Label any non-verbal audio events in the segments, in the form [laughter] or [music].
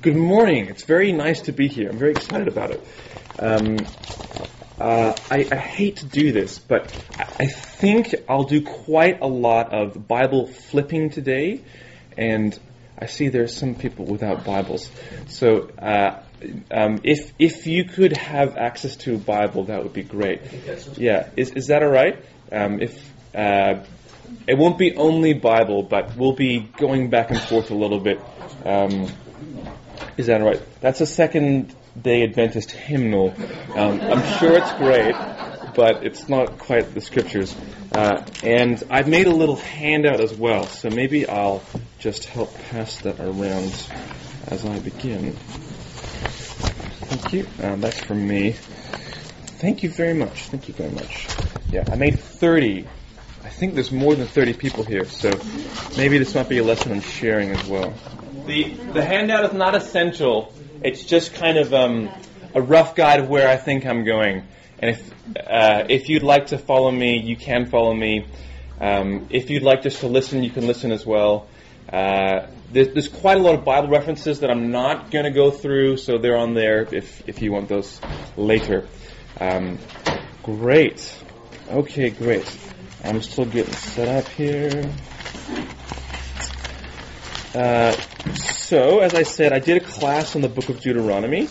Good morning. It's very nice to be here. I'm very excited about it. Um, uh, I, I, hate to do this, but I think I'll do quite a lot of Bible flipping today, and I see there's some people without Bibles. So uh, um, if if you could have access to a Bible, that would be great. Yeah, is is that all right? Um, if uh, it won't be only Bible, but we'll be going back and forth a little bit. Is that right? That's a second day Adventist hymnal. Um, I'm sure it's great, but it's not quite the scriptures. Uh, and I've made a little handout as well, so maybe I'll just help pass that around as I begin. Thank you. Um, that's from me. Thank you very much. Thank you very much. Yeah, I made 30. I think there's more than 30 people here, so maybe this might be a lesson on sharing as well. The, the handout is not essential. It's just kind of um, a rough guide of where I think I'm going. And if, uh, if you'd like to follow me, you can follow me. Um, if you'd like just to listen, you can listen as well. Uh, there's, there's, quite a lot of Bible references that I'm not going to go through, so they're on there if, if you want those later. Um, great. Okay, great. I'm still getting set up here. Uh, so, as I said, I did a class on the book of Deuteronomy.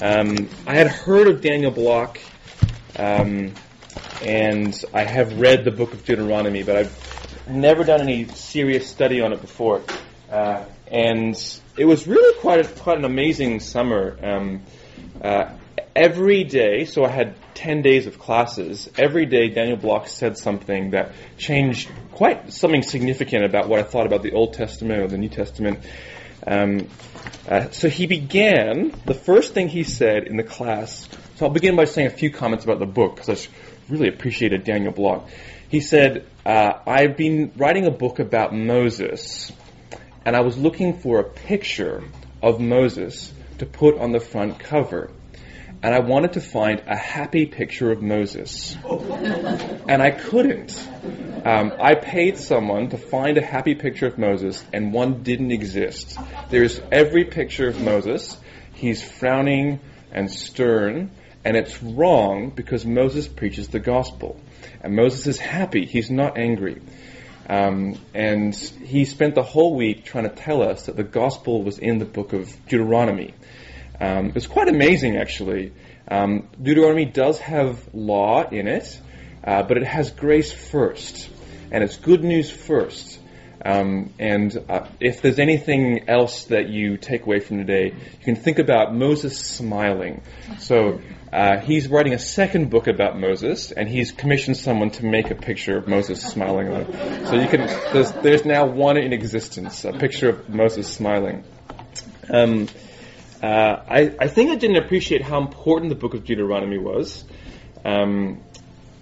Um, I had heard of Daniel Block, um, and I have read the book of Deuteronomy, but I've never done any serious study on it before. Uh, and it was really quite a, quite an amazing summer. Um, uh, every day, so I had 10 days of classes, every day Daniel Block said something that changed quite something significant about what I thought about the Old Testament or the New Testament. Um, uh, so he began, the first thing he said in the class, so I'll begin by saying a few comments about the book because I really appreciated Daniel Block. He said, uh, I've been writing a book about Moses, and I was looking for a picture of Moses to put on the front cover and I wanted to find a happy picture of Moses. And I couldn't. Um, I paid someone to find a happy picture of Moses, and one didn't exist. There's every picture of Moses. He's frowning and stern, and it's wrong because Moses preaches the gospel. And Moses is happy, he's not angry. Um, and he spent the whole week trying to tell us that the gospel was in the book of Deuteronomy. Um, it's quite amazing, actually. Um, Deuteronomy does have law in it, uh, but it has grace first, and it's good news first. Um, and uh, if there's anything else that you take away from today, you can think about Moses smiling. So uh, he's writing a second book about Moses, and he's commissioned someone to make a picture of Moses smiling on it. So you can there's, there's now one in existence, a picture of Moses smiling. Um, uh, I, I, think I didn't appreciate how important the book of Deuteronomy was. Um,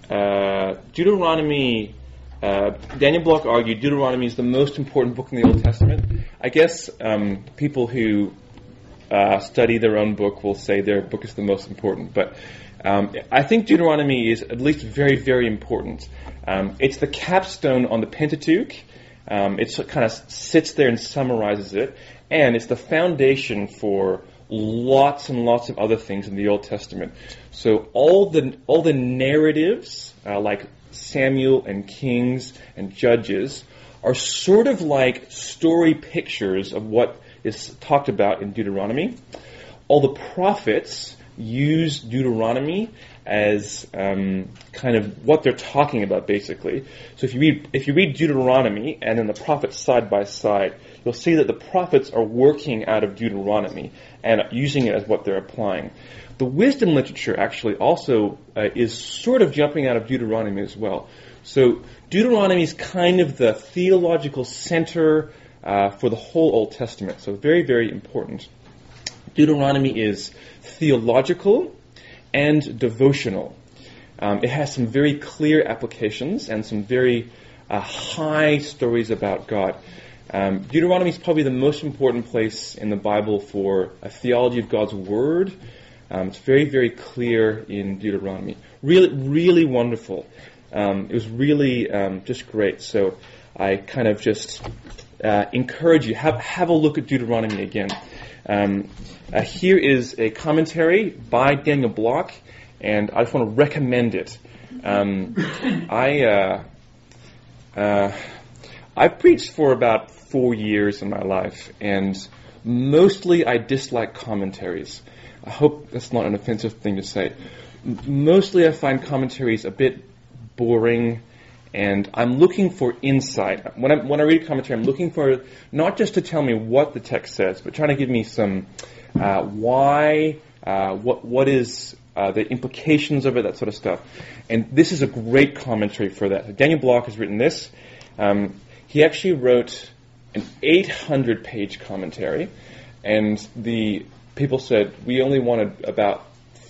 uh, Deuteronomy, uh, Daniel Block argued Deuteronomy is the most important book in the Old Testament. I guess um, people who uh, study their own book will say their book is the most important, but um, I think Deuteronomy is at least very, very important. Um, it's the capstone on the Pentateuch. Um, it kind of sits there and summarizes it, and it's the foundation for lots and lots of other things in the Old Testament. So all the all the narratives, uh, like Samuel and Kings and Judges, are sort of like story pictures of what is talked about in Deuteronomy. All the prophets use Deuteronomy as um, kind of what they're talking about, basically. So if you read if you read Deuteronomy and then the prophets side by side, you'll see that the prophets are working out of Deuteronomy and using it as what they're applying. The wisdom literature actually also uh, is sort of jumping out of Deuteronomy as well. So Deuteronomy is kind of the theological center uh, for the whole Old Testament. So very, very important. Deuteronomy is theological and devotional. Um, it has some very clear applications and some very uh, high stories about God. Um, Deuteronomy is probably the most important place in the Bible for a theology of God's Word. Um, it's very, very clear in Deuteronomy. Really, really wonderful. Um, it was really um, just great. So I kind of just uh, encourage you have have a look at Deuteronomy again. Um, uh, here is a commentary by Daniel Block, and I just want to recommend it. Um, I uh, uh, I preached for about four years in my life, and mostly I dislike commentaries. I hope that's not an offensive thing to say. Mostly I find commentaries a bit boring and I'm looking for insight. When I, when I read a commentary, I'm looking for not just to tell me what the text says, but trying to give me some uh, why, uh, what what is uh, the implications of it, that sort of stuff. And this is a great commentary for that. Daniel Block has written this. Um, he actually wrote an 800 page commentary, and the people said we only wanted about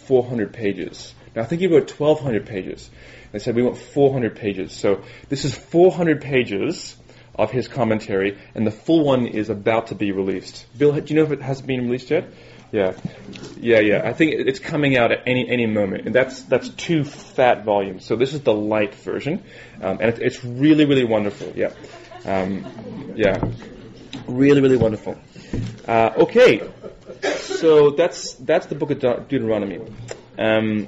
400 pages. Now I think he wrote 1,200 pages. They said we want 400 pages. So this is 400 pages of his commentary, and the full one is about to be released. Bill, do you know if it has been released yet? Yeah, yeah, yeah. I think it's coming out at any any moment, and that's that's two fat volumes. So this is the light version, um, and it, it's really really wonderful. Yeah, um, yeah, really really wonderful. Uh, okay, so that's that's the book of De- Deuteronomy. Um,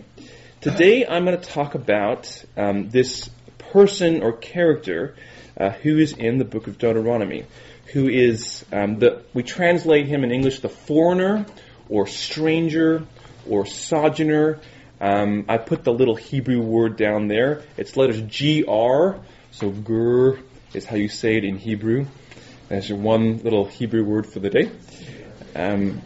Today I'm going to talk about um, this person or character uh, who is in the book of Deuteronomy, who is um, the we translate him in English the foreigner or stranger or sojourner. Um, I put the little Hebrew word down there. It's letters G-R, so gur is how you say it in Hebrew. That's your one little Hebrew word for the day. Um,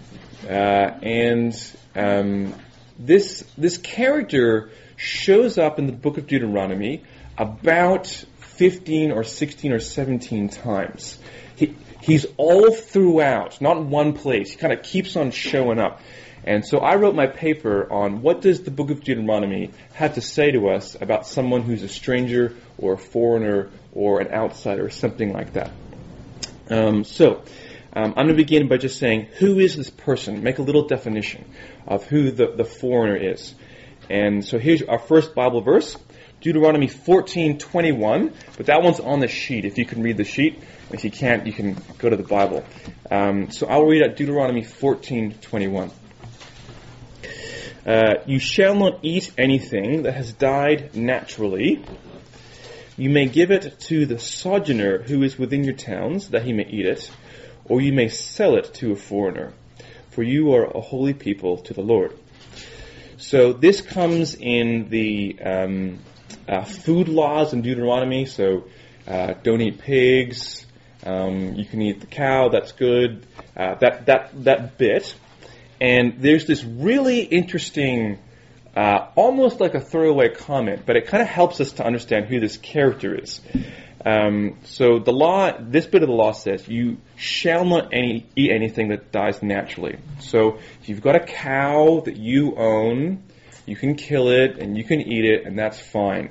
uh, and um, this this character shows up in the book of Deuteronomy about 15 or 16 or 17 times. He, he's all throughout, not in one place. He kind of keeps on showing up. And so I wrote my paper on what does the book of Deuteronomy have to say to us about someone who's a stranger or a foreigner or an outsider or something like that. Um, so um, I'm going to begin by just saying, who is this person? Make a little definition of who the, the foreigner is. And so here's our first Bible verse, Deuteronomy 14:21. But that one's on the sheet. If you can read the sheet, if you can't, you can go to the Bible. Um, so I'll read out Deuteronomy 14:21. Uh, you shall not eat anything that has died naturally. You may give it to the sojourner who is within your towns, that he may eat it or you may sell it to a foreigner, for you are a holy people to the Lord. So this comes in the um, uh, food laws in Deuteronomy. So uh, don't eat pigs. Um, you can eat the cow. That's good. Uh, that that that bit. And there's this really interesting, uh, almost like a throwaway comment, but it kind of helps us to understand who this character is. Um, so the law, this bit of the law says, you shall not any, eat anything that dies naturally. So if you've got a cow that you own, you can kill it and you can eat it, and that's fine.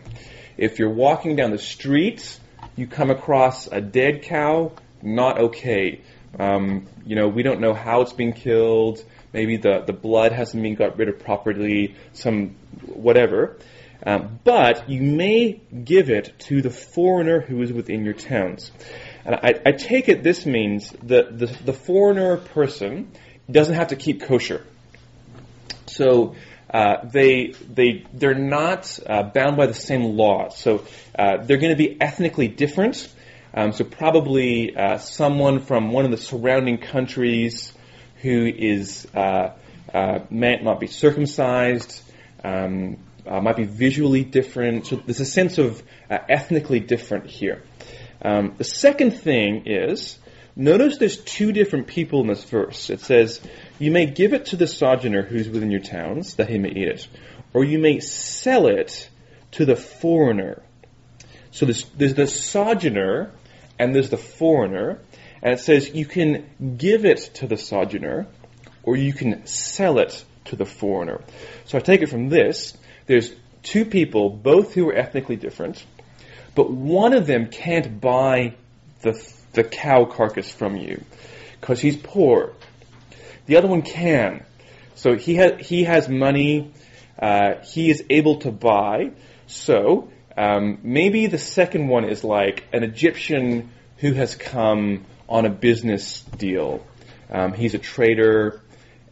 If you're walking down the street, you come across a dead cow, not okay. Um, you know, we don't know how it's been killed. Maybe the, the blood hasn't been got rid of properly, some whatever. Um, but you may give it to the foreigner who is within your towns. And I, I take it this means that the, the foreigner person doesn't have to keep kosher. So uh, they they they're not uh, bound by the same laws. So uh, they're going to be ethnically different. Um, so probably uh, someone from one of the surrounding countries who is uh, uh, may not be circumcised. Um, uh, might be visually different. So there's a sense of uh, ethnically different here. Um, the second thing is, notice there's two different people in this verse. It says, You may give it to the sojourner who's within your towns, that he may eat it, or you may sell it to the foreigner. So there's, there's the sojourner and there's the foreigner, and it says you can give it to the sojourner, or you can sell it to the foreigner. So I take it from this there's two people, both who are ethnically different, but one of them can't buy the, the cow carcass from you because he's poor. The other one can. So he, ha- he has money, uh, he is able to buy. So um, maybe the second one is like an Egyptian who has come on a business deal. Um, he's a trader,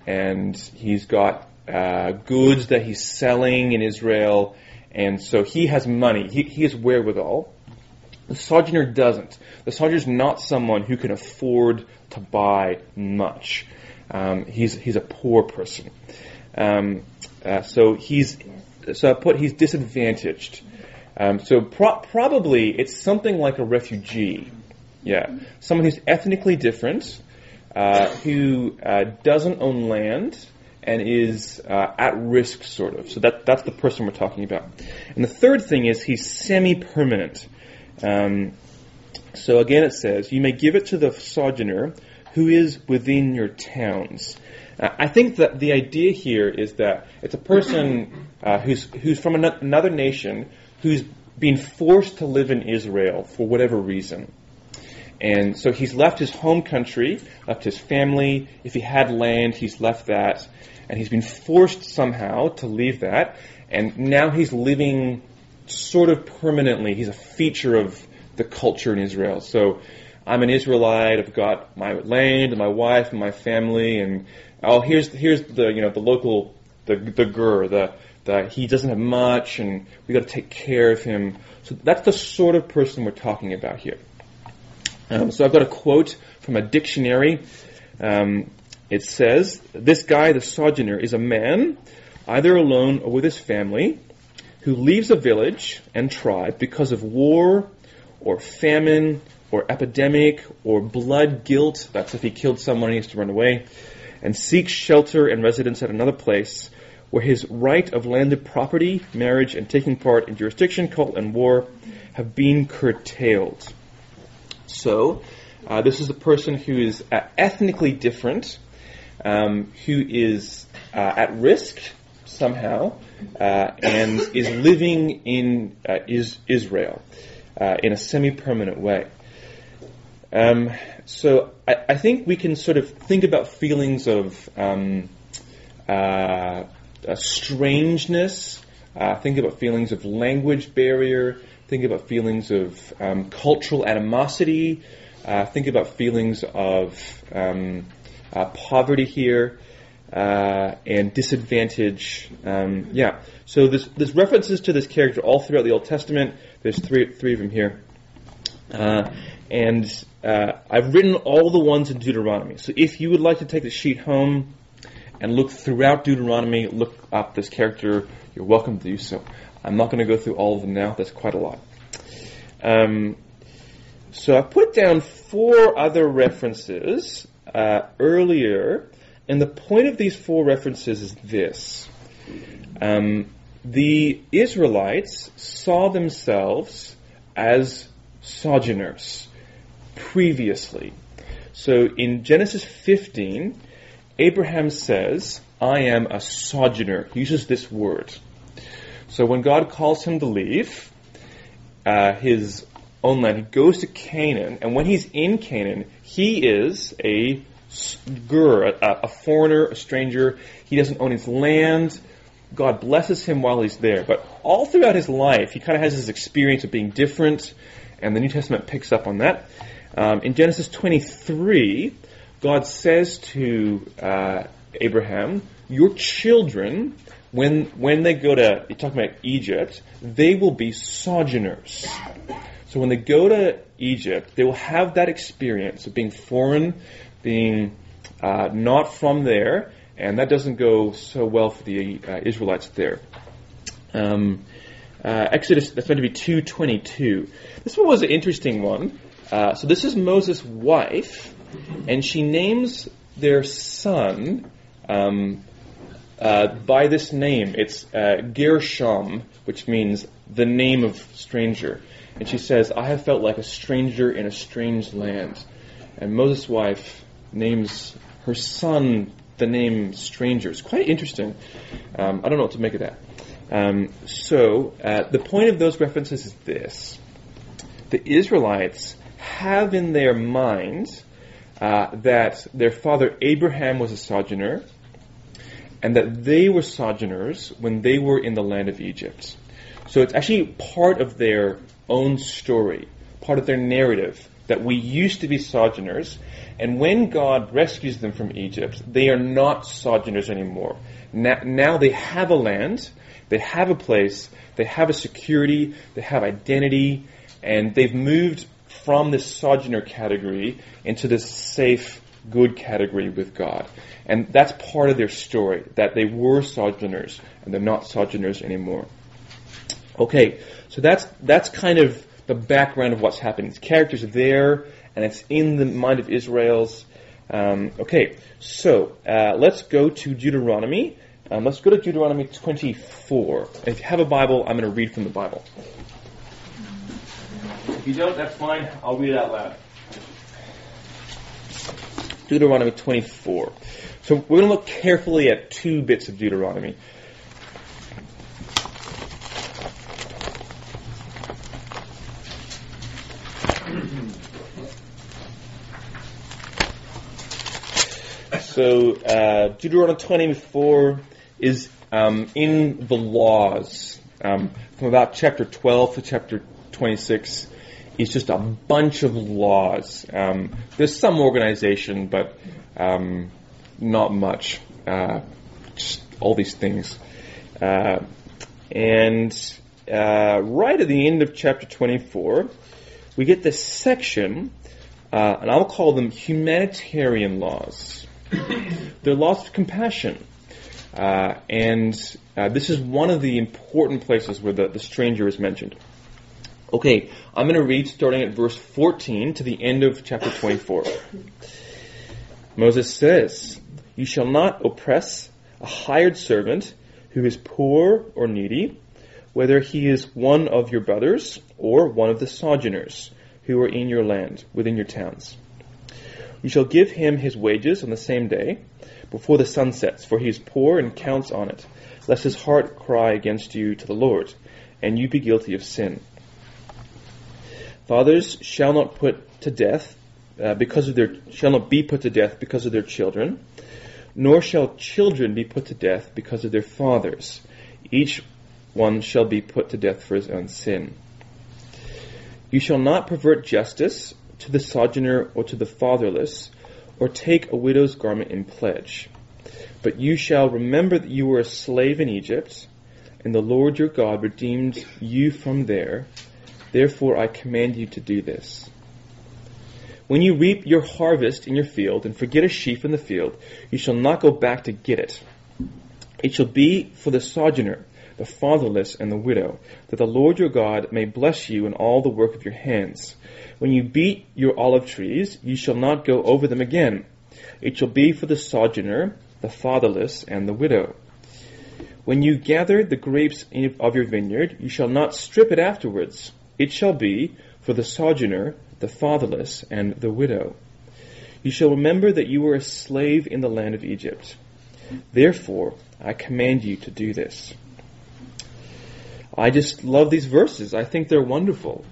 and he's got uh, goods that he's selling in Israel, and so he has money. He, he has wherewithal. The sojourner doesn't. The sojourner is not someone who can afford to buy much. Um, he's he's a poor person. Um, uh, so he's so I put he's disadvantaged. Um, so pro- probably it's something like a refugee. Yeah, someone who's ethnically different, uh, who uh, doesn't own land and is uh, at risk, sort of. So that that's the person we're talking about. And the third thing is he's semi-permanent. Um, so again, it says you may give it to the sojourner who is within your towns. Uh, I think that the idea here is that it's a person uh, who's who's from an- another nation who's been forced to live in Israel for whatever reason. And so he's left his home country, left his family. If he had land, he's left that. And he's been forced somehow to leave that. And now he's living sort of permanently. He's a feature of the culture in Israel. So I'm an Israelite. I've got my land and my wife and my family. And oh, here's here's the you know the local the the gur the the he doesn't have much, and we got to take care of him. So that's the sort of person we're talking about here. Um, so I've got a quote from a dictionary. Um, it says, "This guy, the sojourner, is a man, either alone or with his family, who leaves a village and tribe because of war, or famine, or epidemic, or blood guilt. That's if he killed someone, he has to run away, and seeks shelter and residence at another place." Where his right of landed property, marriage, and taking part in jurisdiction, cult, and war have been curtailed. So, uh, this is a person who is uh, ethnically different, um, who is uh, at risk somehow, uh, and is living in uh, is Israel uh, in a semi-permanent way. Um, so, I, I, think we can sort of think about feelings of um, strangeness. think about feelings of language barrier think about feelings of um, cultural animosity, uh, think about feelings of um, uh, poverty here, uh, and disadvantage. Um, yeah, so there's, there's, references to this character all throughout the Old Testament. There's three, three of them here. Uh, and uh, I've written all the ones in Deuteronomy. So if you would like to take the sheet home and look throughout Deuteronomy, look up this character, you're welcome to do so. I'm not going to go through all of them now. That's quite a lot. Um, so I put down four other references uh, earlier, and the point of these four references is this. Um, the Israelites saw themselves as sojourners previously. So in Genesis 15, Abraham says, I am a sojourner. He uses this word. So when God calls him to leave uh, his own land, he goes to Canaan, and when he's in Canaan, he is a gur, a, a foreigner, a stranger. He doesn't own his land. God blesses him while he's there. But all throughout his life, he kind of has this experience of being different, and the New Testament picks up on that. Um, in Genesis 23, God says to uh, Abraham, Your children when when they go to you're talking about Egypt, they will be sojourners. So when they go to Egypt, they will have that experience of being foreign, being uh, not from there, and that doesn't go so well for the uh, Israelites there. Um, uh, Exodus that's going to be two twenty two. This one was an interesting one. Uh, so this is Moses' wife, and she names their son um, uh, by this name. It's uh, Gershom, which means the name of stranger. And she says, I have felt like a stranger in a strange land. And Moses' wife names her son the name stranger. It's quite interesting. Um, I don't know what to make of that. Um, so, uh, the point of those references is this the Israelites have in their minds uh, that their father Abraham was a sojourner, and that they were sojourners when they were in the land of Egypt. So it's actually part of their own story, part of their narrative that we used to be sojourners, and when God rescues them from Egypt, they are not sojourners anymore. Now, now they have a land, they have a place, they have a security, they have identity, and they've moved from this sojourner category into this safe, good category with God. And that's part of their story, that they were sojourners, and they're not sojourners anymore. Okay, so that's, that's kind of the background of what's happening. The characters are there, and it's in the mind of Israel's. Um, okay, so uh, let's go to Deuteronomy. Um, let's go to Deuteronomy 24. If you have a Bible, I'm going to read from the Bible. If you don't, that's fine. I'll read it out loud. Deuteronomy 24. So we're going to look carefully at two bits of Deuteronomy. [clears throat] So uh, Deuteronomy 24 is um, in the laws. Um, from about chapter 12 to chapter 26 is just a bunch of laws. Um, there's some organization, but um, not much. Uh, just all these things. Uh, and uh, right at the end of chapter 24, we get this section, uh, and I'll call them humanitarian laws. They're laws of compassion. Uh, and uh, this is one of the important places where the, the stranger is mentioned. Okay, I'm going to read starting at verse 14 to the end of chapter 24. Moses says, You shall not oppress a hired servant who is poor or needy, whether he is one of your brothers or one of the sojourners who are in your land, within your towns. You shall give him his wages on the same day, before the sun sets, for he is poor and counts on it, lest his heart cry against you to the Lord, and you be guilty of sin. Fathers shall not put to death uh, because of their shall not be put to death because of their children, nor shall children be put to death because of their fathers. Each one shall be put to death for his own sin. You shall not pervert justice to the sojourner or to the fatherless, or take a widow's garment in pledge. But you shall remember that you were a slave in Egypt, and the Lord your God redeemed you from there. Therefore I command you to do this. When you reap your harvest in your field and forget a sheaf in the field, you shall not go back to get it. It shall be for the sojourner, the fatherless, and the widow, that the Lord your God may bless you in all the work of your hands. When you beat your olive trees, you shall not go over them again. It shall be for the sojourner, the fatherless, and the widow. When you gather the grapes of your vineyard, you shall not strip it afterwards. It shall be for the sojourner, the fatherless, and the widow. You shall remember that you were a slave in the land of Egypt. Therefore, I command you to do this. I just love these verses. I think they're wonderful.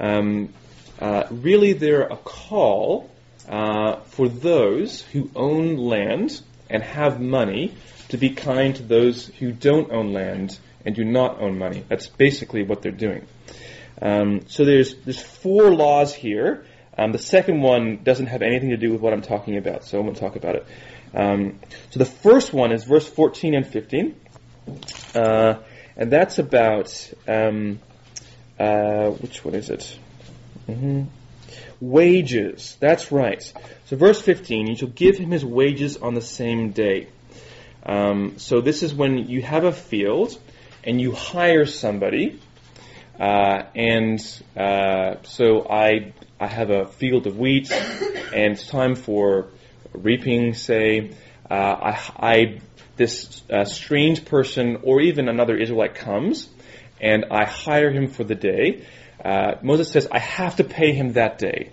Um, uh, really they're a call uh, for those who own land and have money to be kind to those who don't own land and do not own money. That's basically what they're doing. Um, so there's there's four laws here. Um, the second one doesn't have anything to do with what I'm talking about, so I won't talk about it. Um, so the first one is verse 14 and 15, uh, and that's about um, uh, which one is it? Mm-hmm. Wages. That's right. So, verse 15, you shall give him his wages on the same day. Um, so, this is when you have a field and you hire somebody. Uh, and uh, so, I, I have a field of wheat and it's time for reaping, say. Uh, I, I, this uh, strange person or even another Israelite comes and I hire him for the day Moses says, I have to pay him that day.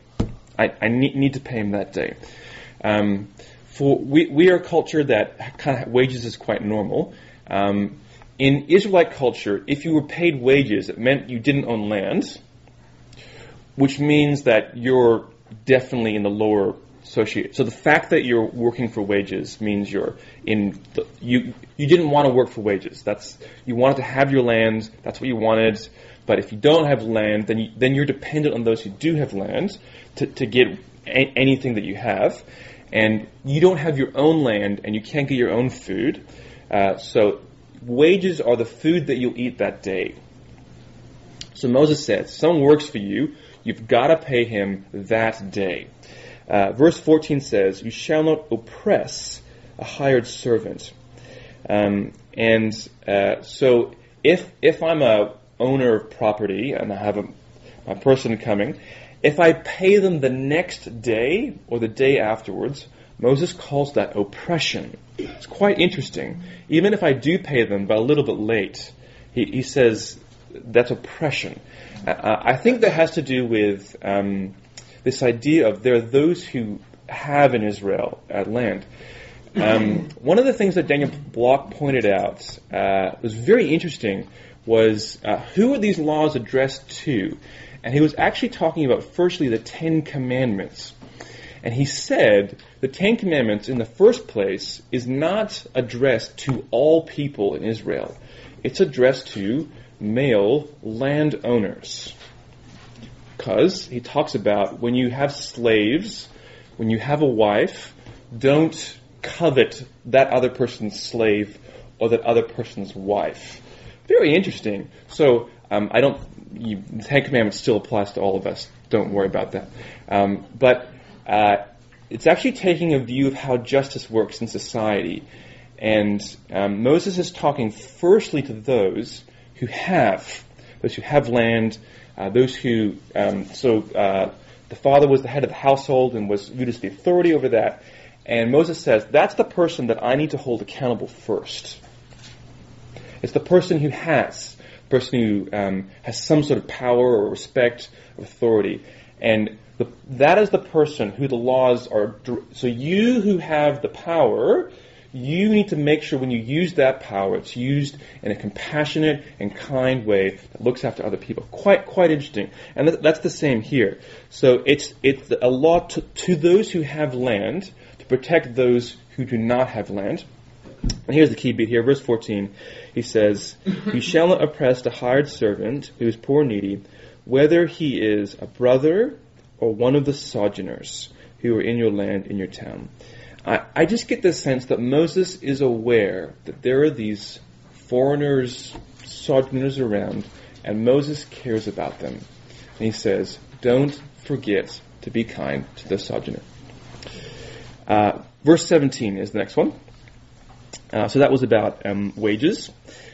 I, I need, need, to pay him that day. Um, for we, we are a culture that kind of wages is quite normal. Um, in Israelite culture, if you were paid wages, it meant you didn't own land, which means that you're definitely in the lower associated. So the fact that you're working for wages means you're in the, you you didn't want to work for wages. That's you wanted to have your land. That's what you wanted. But if you don't have land, then you, then you're dependent on those who do have land to, to get a- anything that you have. And you don't have your own land, and you can't get your own food. Uh, so wages are the food that you'll eat that day. So Moses said, "Someone works for you. You've got to pay him that day." Uh, verse 14 says, You shall not oppress a hired servant. Um, and uh, so if, if I'm a owner of property and I have a person coming, if I pay them the next day or the day afterwards, Moses calls that oppression. It's quite interesting. Even if I do pay them, but a little bit late, he, he says that's oppression. Uh, I think that has to do with um, this idea of there are those who have in Israel uh, land. Um, [coughs] one of the things that Daniel Block pointed out uh, was very interesting was uh, who are these laws addressed to? And he was actually talking about, firstly, the Ten Commandments. And he said the Ten Commandments, in the first place, is not addressed to all people in Israel. It's addressed to male landowners because he talks about when you have slaves, when you have a wife, don't covet that other person's slave or that other person's wife. Very interesting. So um, I don't. You, the Ten Commandments still applies to all of us. Don't worry about that. Um, but uh, it's actually taking a view of how justice works in society. And um, Moses is talking firstly to those who have, those who have land, uh, those who, um, so uh, the father was the head of the household and was viewed as the authority over that. And Moses says, that's the person that I need to hold accountable first. It's the person who has, the person who um, has some sort of power or respect or authority. And the, that is the person who the laws are. So you who have the power you need to make sure when you use that power, it's used in a compassionate and kind way that looks after other people. Quite, quite interesting. And that's the same here. So it's, it's a law to, to those who have land to protect those who do not have land. And here's the key bit here, verse 14. He says, You shall not oppress a hired servant who is poor and needy, whether he is a brother or one of the sojourners who are in your land, in your town. I, I just get the sense that Moses is aware that there are these foreigners, sojourners around, and Moses cares about them. And he says, Don't forget to be kind to the sojourner. Uh, verse 17 is the next one. Uh, so that was about um, wages.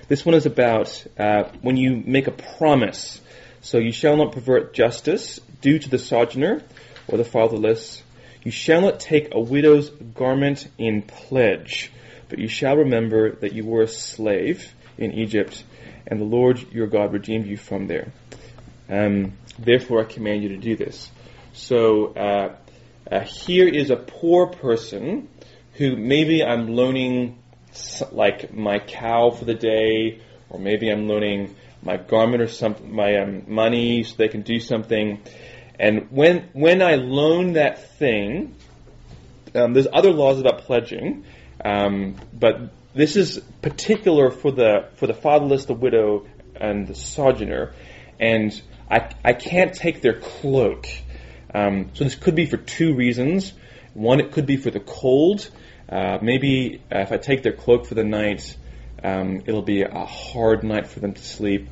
This one is about uh, when you make a promise. So you shall not pervert justice due to the sojourner or the fatherless you shall not take a widow's garment in pledge, but you shall remember that you were a slave in Egypt, and the Lord your God redeemed you from there. Um, therefore, I command you to do this. So, uh, uh, here is a poor person who maybe I'm loaning like my cow for the day, or maybe I'm loaning my garment or some my um, money so they can do something. And when when I loan that thing, um, there's other laws about pledging, um, but this is particular for the for the fatherless, the widow, and the sojourner, and I I can't take their cloak. Um, so this could be for two reasons. One, it could be for the cold. Uh, maybe uh, if I take their cloak for the night, um, it'll be a hard night for them to sleep.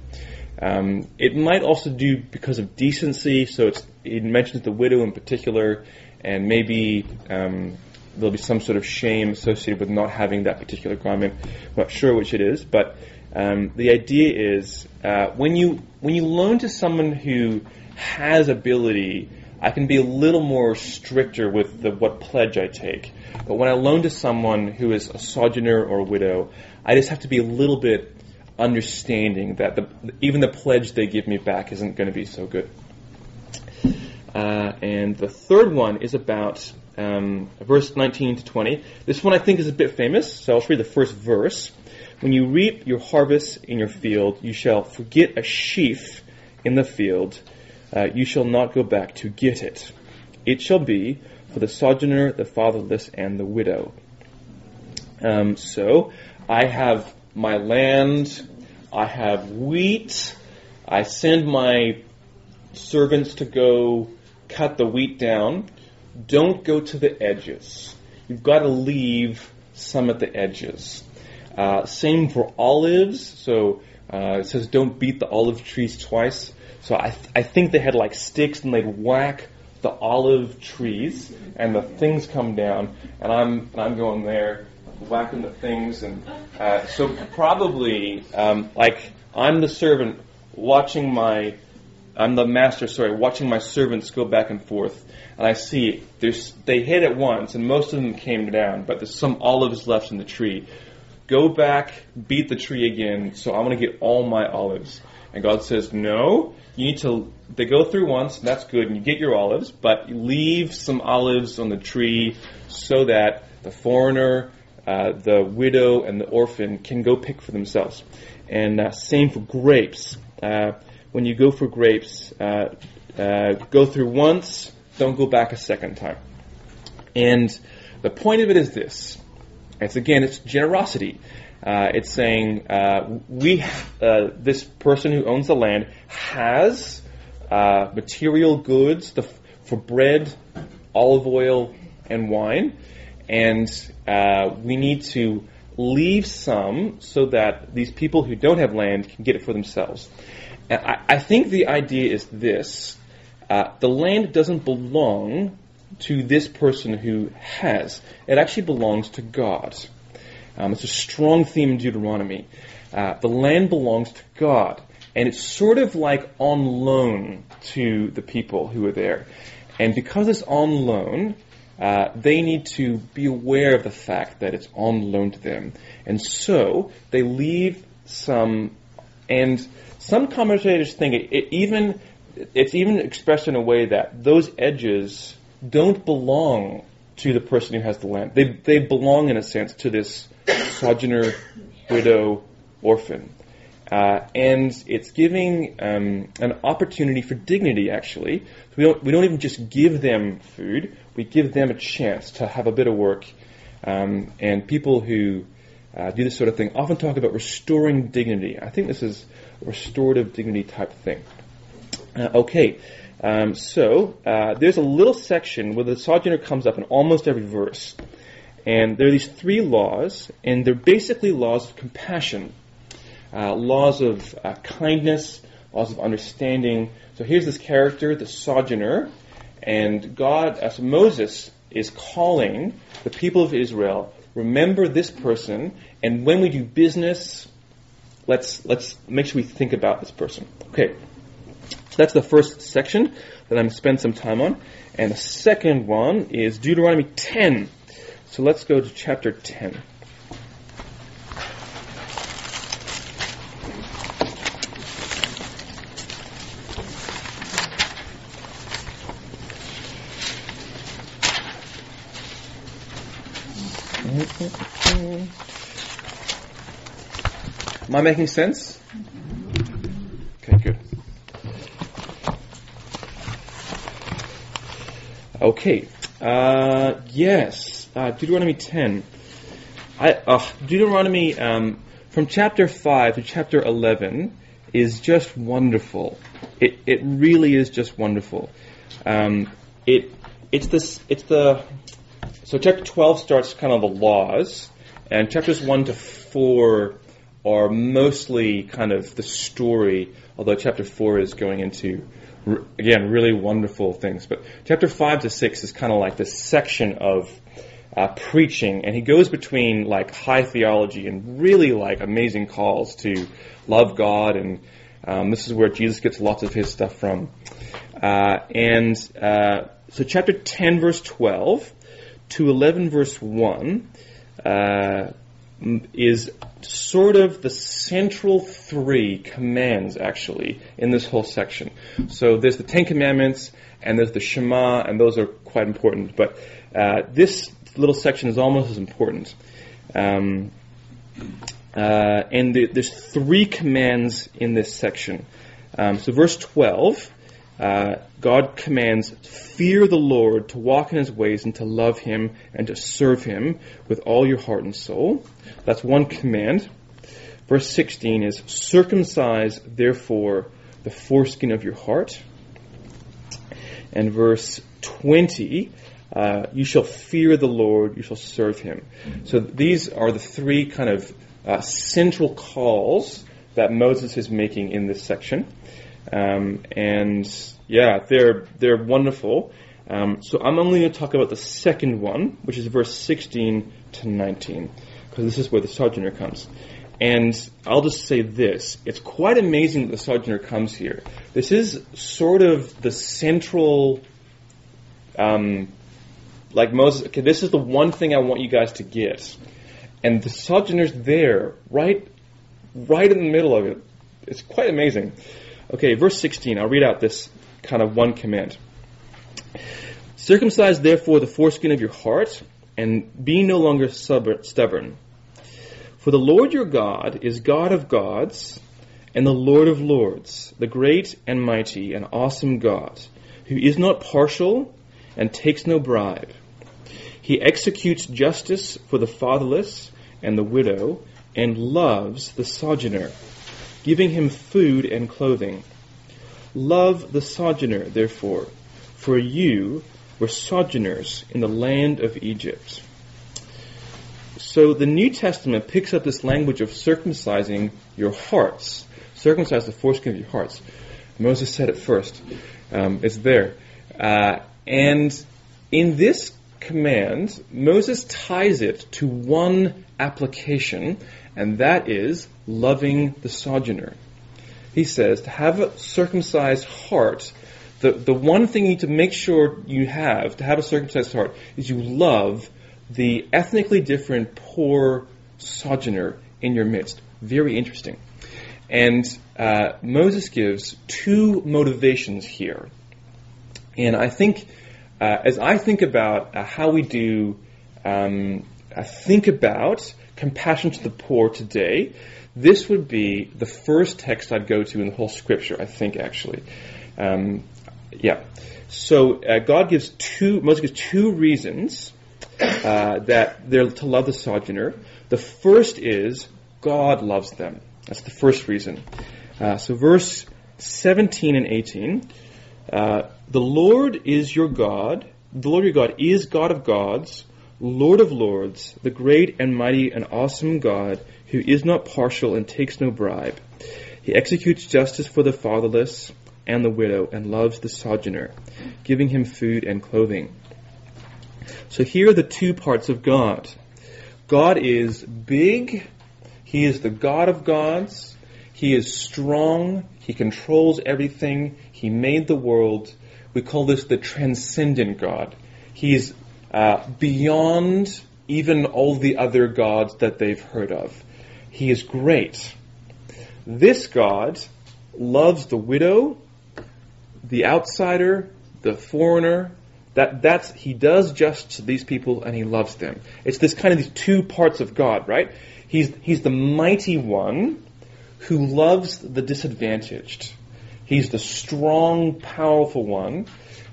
Um, it might also do because of decency, so it's, it mentions the widow in particular, and maybe um, there'll be some sort of shame associated with not having that particular garment. I'm not sure which it is, but um, the idea is uh, when you when you loan to someone who has ability, I can be a little more stricter with the what pledge I take. But when I loan to someone who is a sojourner or a widow, I just have to be a little bit understanding that the, even the pledge they give me back isn't going to be so good. Uh, and the third one is about um, verse 19 to 20. This one I think is a bit famous, so I'll read the first verse. When you reap your harvest in your field, you shall forget a sheaf in the field. Uh, you shall not go back to get it. It shall be for the sojourner, the fatherless, and the widow. Um, so I have my land, I have wheat, I send my servants to go cut the wheat down. Don't go to the edges. You've got to leave some at the edges. Uh, same for olives. So uh, it says don't beat the olive trees twice. So I, th- I think they had like sticks and they'd whack the olive trees and the things come down and I'm and I'm going there whacking the things and uh, so probably um, like I'm the servant watching my I'm the master sorry watching my servants go back and forth. And I see there's they hit it once and most of them came down but there's some olives left in the tree. Go back beat the tree again so I want to get all my olives. And God says no you need to they go through once, that's good, and you get your olives, but leave some olives on the tree so that the foreigner, uh, the widow, and the orphan can go pick for themselves. And uh, same for grapes. Uh, when you go for grapes, uh, uh, go through once, don't go back a second time. And the point of it is this. It's again, it's generosity. It's saying we, this person who owns the land has material goods the, for bread, olive oil, and wine, and uh, we need to leave some so that these people who don't have land can get it for themselves. I, I think the idea is this: uh, the land doesn't belong to this person who has; it actually belongs to God. Um, it's a strong theme in Deuteronomy. Uh, the land belongs to God, and it's sort of like on loan to the people who are there. And because it's on loan, uh, they need to be aware of the fact that it's on loan to them. And so they leave some, and some commentators think it, it even it's even expressed in a way that those edges don't belong to the person who has the land. They they belong in a sense to this sojourner, widow, orphan. Uh, and it's giving um, an opportunity for dignity, actually. So we don't, we don't even just give them food, we give them a chance to have a bit of work. Um, and people who uh, do this sort of thing often talk about restoring dignity. I think this is a restorative dignity type thing. Uh, okay, um, so uh, there's a little section where the sojourner comes up in almost every verse. And there are these three laws, and they're basically laws of compassion, uh, laws of uh, kindness, laws of understanding. So here's this character, the sojourner, and God, as Moses is calling the people of Israel, remember this person, and when we do business, let's let's make sure we think about this person. Okay, so that's the first section that I'm going to spend some time on, and the second one is Deuteronomy 10. So let's go to chapter 10. Am I making sense? Okay, good. Okay. Uh, yes, uh, Deuteronomy 10. I, uh, Deuteronomy um, from chapter 5 to chapter 11 is just wonderful. It, it really is just wonderful. Um, it, it's, this, it's the so chapter 12 starts kind of the laws, and chapters 1 to 4 are mostly kind of the story, although chapter 4 is going into, again, really wonderful things. But chapter 5 to 6 is kind of like this section of uh, preaching, and he goes between like high theology and really like amazing calls to love God, and um, this is where Jesus gets lots of his stuff from. Uh, and uh, so chapter 10, verse 12 to 11 verse 1 uh, is sort of the central three commands actually in this whole section. So there's the Ten Commandments and there's the Shema, and those are quite important. But uh, this little section is almost as important. Um, uh, and the, there's three commands in this section. Um, so verse 12 uh, God commands, fear the Lord, to walk in his ways, and to love him, and to serve him with all your heart and soul. That's one command. Verse 16 is, circumcise, therefore, the foreskin of your heart. And verse 20, uh, you shall fear the Lord, you shall serve him. So these are the three kind of uh, central calls that Moses is making in this section. Um, and yeah, they're they're wonderful. Um, so I'm only going to talk about the second one, which is verse 16 to 19, because this is where the sojourner comes. And I'll just say this: it's quite amazing that the sojourner comes here. This is sort of the central, um, like Moses. Okay, this is the one thing I want you guys to get, and the sojourner's there, right, right in the middle of it. It's quite amazing. Okay, verse 16. I'll read out this kind of one command. Circumcise therefore the foreskin of your heart, and be no longer stubborn. For the Lord your God is God of gods, and the Lord of lords, the great and mighty and awesome God, who is not partial and takes no bribe. He executes justice for the fatherless and the widow, and loves the sojourner giving him food and clothing. Love the sojourner, therefore, for you were sojourners in the land of Egypt. So the New Testament picks up this language of circumcising your hearts. Circumcise the foreskin of your hearts. Moses said it first. Um, it's there. Uh, and in this command, Moses ties it to one application, and that is loving the sojourner. He says to have a circumcised heart, the, the one thing you need to make sure you have to have a circumcised heart is you love the ethnically different poor sojourner in your midst. Very interesting. And uh, Moses gives two motivations here. And I think, uh, as I think about uh, how we do, um, I think about compassion to the poor today, this would be the first text I'd go to in the whole scripture, I think, actually. Um, yeah. So uh, God gives two, Moses gives two reasons uh, that they're to love the sojourner. The first is God loves them. That's the first reason. Uh, so verse 17 and 18. Uh, the Lord is your God. The Lord your God is God of gods, Lord of lords, the great and mighty and awesome God who is not partial and takes no bribe. He executes justice for the fatherless and the widow and loves the sojourner, giving him food and clothing. So here are the two parts of God. God is big. He is the God of gods. He is strong. He controls everything. He made the world. We call this the transcendent God. He's uh, beyond even all the other gods that they've heard of. He is great. This God loves the widow, the outsider, the foreigner. That that's he does just to these people and he loves them. It's this kind of these two parts of God, right? He's he's the mighty one who loves the disadvantaged. He's the strong, powerful one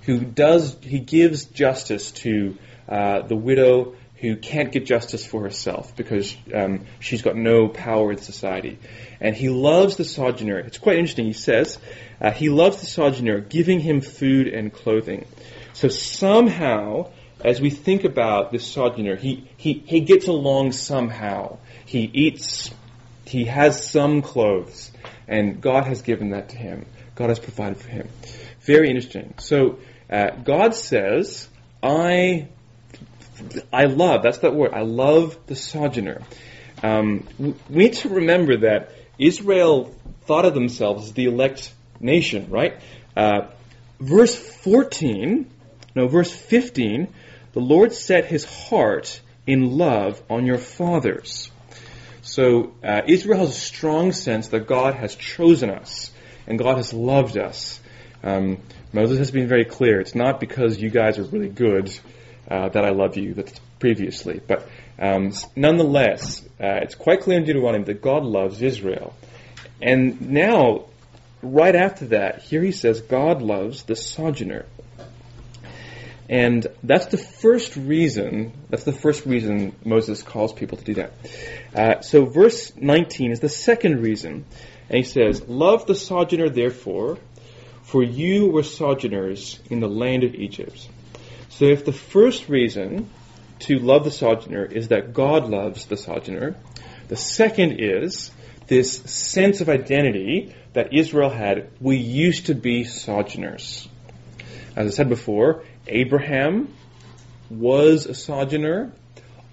who does he gives justice to uh, the widow who can't get justice for herself because um, she's got no power in society. And he loves the sojourner. It's quite interesting. He says uh, he loves the sojourner, giving him food and clothing. So somehow, as we think about this sojourner, he, he, he gets along somehow. He eats, he has some clothes, and God has given that to him. God has provided for him. Very interesting. So uh, God says, I I love, that's that word, I love the sojourner. Um, we need to remember that Israel thought of themselves as the elect nation, right? Uh, verse 14, no, verse 15, the Lord set his heart in love on your fathers. So uh, Israel has a strong sense that God has chosen us and God has loved us. Um, Moses has been very clear. It's not because you guys are really good uh, that I love you that's previously. But um, nonetheless, uh, it's quite clear in Deuteronomy that God loves Israel. And now, right after that, here he says, God loves the sojourner. And that's the first reason, that's the first reason Moses calls people to do that. Uh, so verse 19 is the second reason. And he says, Love the sojourner therefore, for you were sojourners in the land of Egypt. So if the first reason to love the sojourner is that God loves the sojourner, the second is this sense of identity that Israel had. We used to be sojourners. As I said before, Abraham was a sojourner.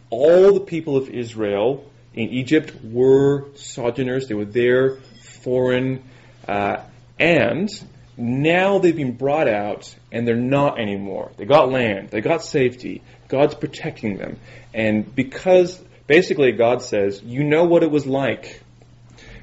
All the people of Israel in Egypt were sojourners. They were there, foreign, uh, and now they've been brought out and they're not anymore. They got land, they got safety. God's protecting them. And because basically God says, you know what it was like.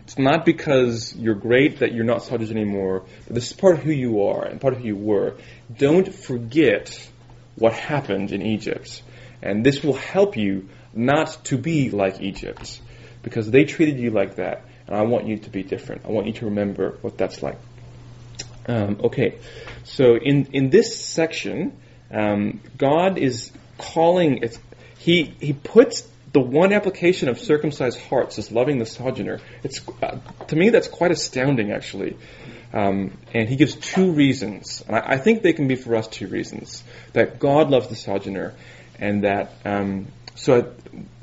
It's not because you're great that you're not soldiers anymore. This is part of who you are and part of who you were. Don't forget what happened in Egypt. And this will help you not to be like Egypt. Because they treated you like that. And I want you to be different. I want you to remember what that's like. Um, okay, so in in this section, um, God is calling. He he puts the one application of circumcised hearts as loving the sojourner. It's uh, to me that's quite astounding, actually. Um, and he gives two reasons, and I, I, think they can be for us two reasons: that God loves the sojourner, and that um, so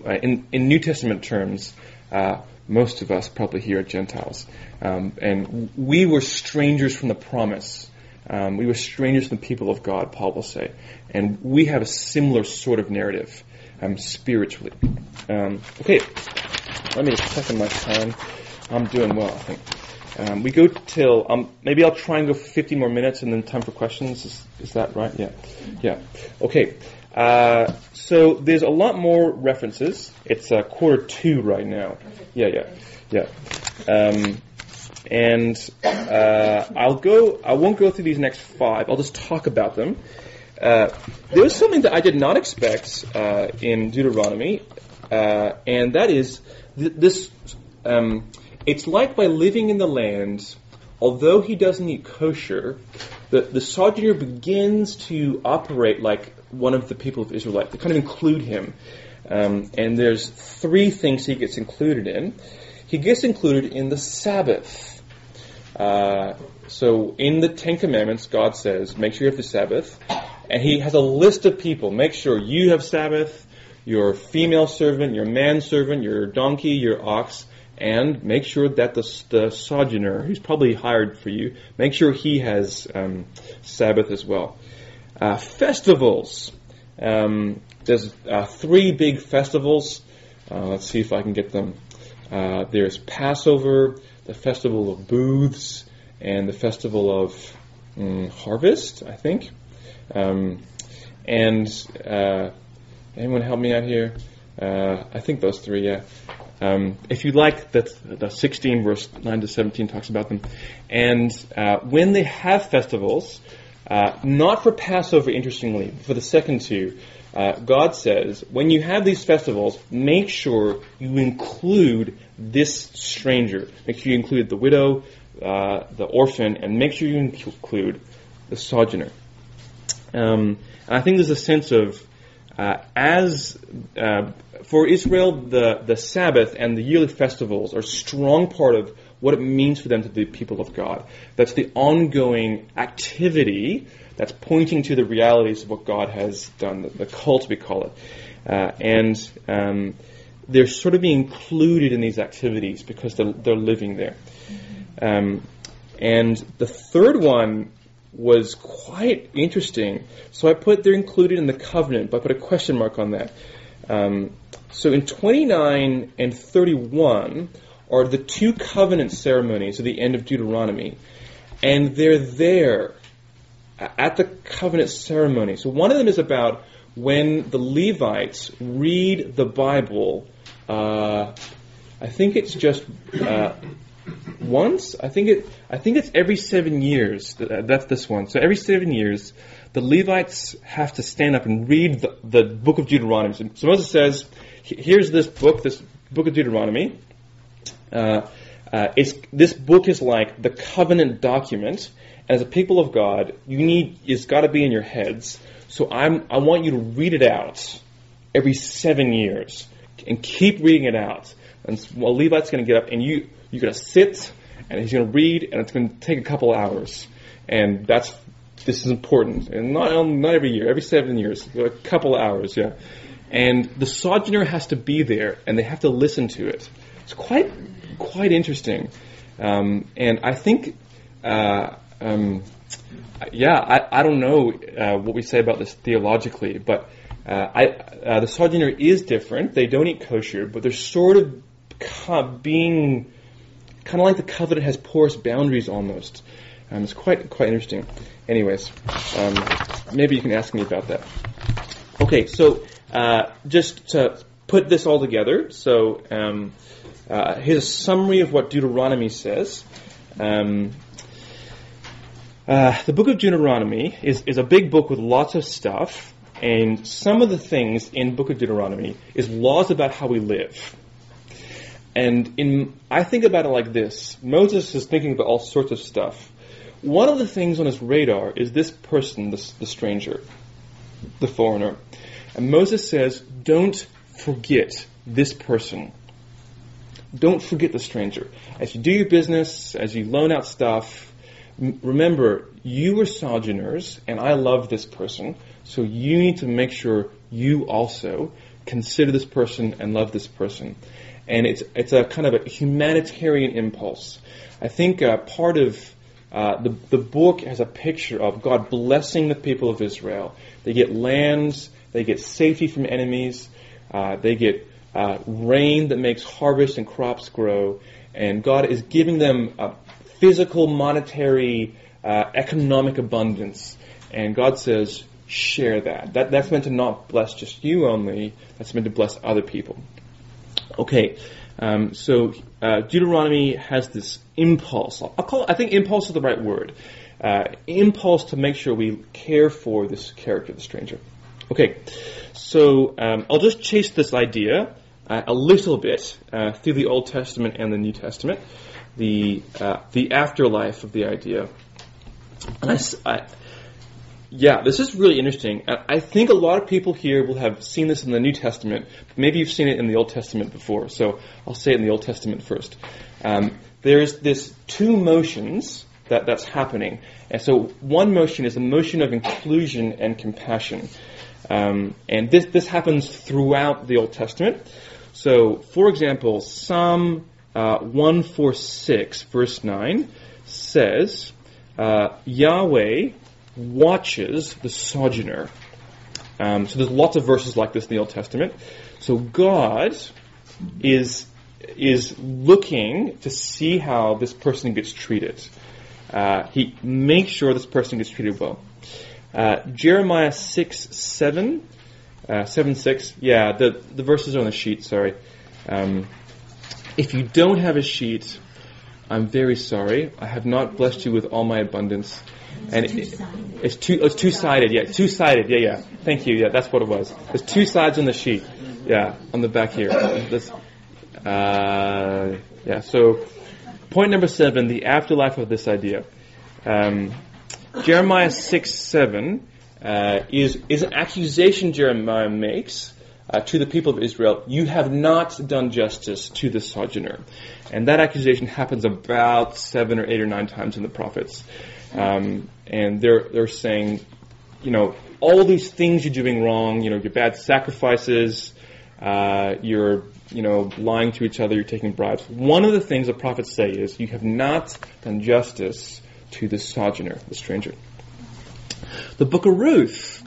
uh, in in New Testament terms, uh, most of us probably here are Gentiles. Um, and we were strangers from the promise. Um, we were strangers from the people of God, Paul will say. And we have a similar sort of narrative um, spiritually. Um, okay, let me check on my time. I'm doing well, I think. Um, we go till, um, maybe I'll try and go 15 more minutes and then time for questions. Is, is that right? Yeah. Yeah. Okay. Uh, so there's a lot more references. It's uh, quarter two right now. Yeah, yeah, yeah. Um, and uh, I'll go. I won't go through these next five. I'll just talk about them. Uh, there was something that I did not expect uh, in Deuteronomy, uh, and that is th- this. Um, it's like by living in the land, although he doesn't eat kosher, the, the sojourner begins to operate like one of the people of Israel. They kind of include him. Um, and there's three things he gets included in. He gets included in the Sabbath. Uh, so in the Ten Commandments, God says, make sure you have the Sabbath. And he has a list of people. Make sure you have Sabbath, your female servant, your manservant, your donkey, your ox, and make sure that the, the sojourner, who's probably hired for you, make sure he has um, Sabbath as well. Uh, festivals. Um, there's uh, three big festivals. Uh, let's see if I can get them. Uh, there's Passover, the Festival of Booths, and the Festival of mm, Harvest, I think. Um, and uh, anyone help me out here? Uh, I think those three, yeah. Um, if you like, that the 16 verse 9 to 17 talks about them. And when they have festivals, uh, not for Passover, interestingly, for the second two, uh, God says, when you have these festivals, make sure you include this stranger. Make sure you include the widow, uh, the orphan, and make sure you include the sojourner. Um, and I think there's a sense of, uh, as uh, for Israel, the, the Sabbath and the yearly festivals are strong part of what it means for them to be people of God. That's the ongoing activity that's pointing to the realities of what God has done, the, the cult we call it. Uh, and um, they're sort of being included in these activities because they're, they're living there. Um, and the third one was quite interesting. So I put they're included in the covenant, but I put a question mark on that. Um, so in 29 and 31, are the two covenant ceremonies at the end of Deuteronomy. And they're there at the covenant ceremony. So one of them is about when the Levites read the Bible. Uh, I think it's just uh, once. I think it. I think it's every seven years. That's this one. So every seven years, the Levites have to stand up and read the, the book of Deuteronomy. So Moses says, "Here's this book, this book of Deuteronomy." Uh, uh, it's, this book is like the covenant document. As a people of God, you need, it's got to be in your heads. So I'm, I want you to read it out every seven years and keep reading it out. And well, Levi's going to get up and you, you're going to sit and he's going to read and it's going to take a couple hours. And that's, this is important. And not, not every year, every seven years, a couple hours, yeah. And the sojourner has to be there and they have to listen to it. It's quite, quite interesting. Um, and I think, uh, um, yeah, I, I don't know uh, what we say about this theologically, but uh, I, uh, the sojourner is different. They don't eat kosher, but they're sort of being kind of like the covenant has porous boundaries almost. Um, it's quite quite interesting. Anyways, um, maybe you can ask me about that. Okay, so uh, just to put this all together, so um, uh, here's a summary of what Deuteronomy says. Um, uh, the book of Deuteronomy is, is a big book with lots of stuff, and some of the things in book of Deuteronomy is laws about how we live. And in, I think about it like this. Moses is thinking about all sorts of stuff. One of the things on his radar is this person, the, the stranger, the foreigner. And Moses says, don't forget this person. Don't forget the stranger. As you do your business, as you loan out stuff, m- remember, you were sojourners, and I love this person, so you need to make sure you also consider this person and love this person. And it's, it's a kind of a humanitarian impulse. I think uh, part of uh, the, the book has a picture of God blessing the people of Israel. They get lands, they get safety from enemies, uh, they get uh, rain that makes harvest and crops grow, and God is giving them a physical, monetary, uh, economic abundance. And God says, share that. that. That's meant to not bless just you only, that's meant to bless other people. Okay, um, so uh, Deuteronomy has this impulse. I'll call it, I think impulse is the right word. Uh, impulse to make sure we care for this character, the stranger. Okay, so um, I'll just chase this idea uh, a little bit uh, through the Old Testament and the New Testament, the uh, the afterlife of the idea. And I, I, yeah, this is really interesting. I think a lot of people here will have seen this in the New Testament. Maybe you've seen it in the Old Testament before. So I'll say it in the Old Testament first. Um, there's this two motions that, that's happening. And so one motion is the motion of inclusion and compassion. Um, and this, this happens throughout the Old Testament. So, for example, Psalm uh, 146, verse 9, says, uh, Yahweh watches the sojourner. Um, so there's lots of verses like this in the Old Testament. So God is is looking to see how this person gets treated. Uh, he makes sure this person gets treated well. Uh, Jeremiah 6, 7, uh, 7, 6. Yeah, the, the verses are on the sheet, sorry. Um, if you don't have a sheet, I'm very sorry. I have not blessed you with all my abundance. And it, it's two, it's two sided, yeah, two sided, yeah, yeah. Thank you, yeah, that's what it was. There's two sides on the sheet, yeah, on the back here. This, uh, yeah, so point number seven, the afterlife of this idea. Um, Jeremiah 6 7 uh, is, is an accusation Jeremiah makes uh, to the people of Israel you have not done justice to the sojourner. And that accusation happens about seven or eight or nine times in the prophets. Um, and they're, they're saying, you know, all these things you're doing wrong, you know, your bad sacrifices, uh, you're, you know, lying to each other, you're taking bribes. One of the things the prophets say is, you have not done justice to the sojourner, the stranger. The book of Ruth,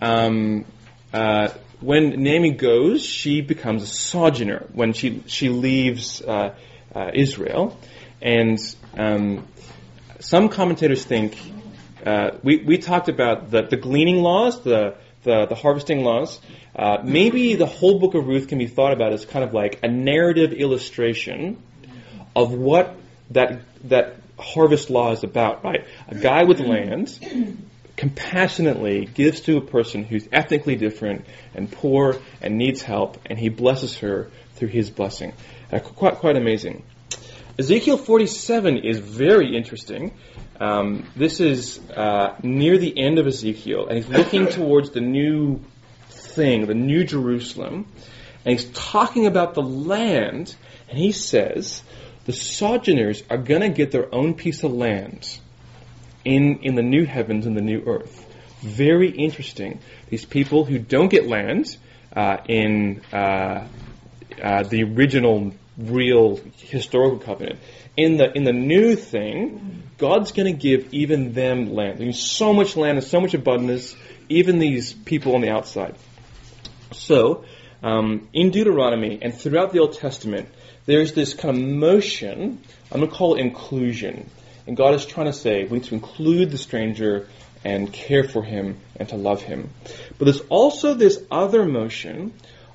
um, uh, when Naomi goes, she becomes a sojourner when she she leaves uh, uh, Israel, and um, some commentators think uh, we we talked about the the gleaning laws, the the, the harvesting laws. Uh, maybe the whole book of Ruth can be thought about as kind of like a narrative illustration of what that that harvest law is about, right? A guy with land compassionately gives to a person who's ethnically different and poor and needs help, and he blesses her through his blessing. Uh, quite, quite amazing. Ezekiel 47 is very interesting. Um, this is uh, near the end of Ezekiel, and he's looking [coughs] towards the new thing, the new Jerusalem, and he's talking about the land, and he says the sojourners are going to get their own piece of land in, in the new heavens and the new earth. Very interesting. These people who don't get land uh, in uh, uh, the original, real historical covenant. In the in the new thing, God's going to give even them land. There's so much land and so much abundance, even these people on the outside. So, um, in Deuteronomy and throughout the Old Testament, there's this kind of motion. I'm going to call it inclusion. And God is trying to say we need to include the stranger and care for him and to love him. But there's also this other motion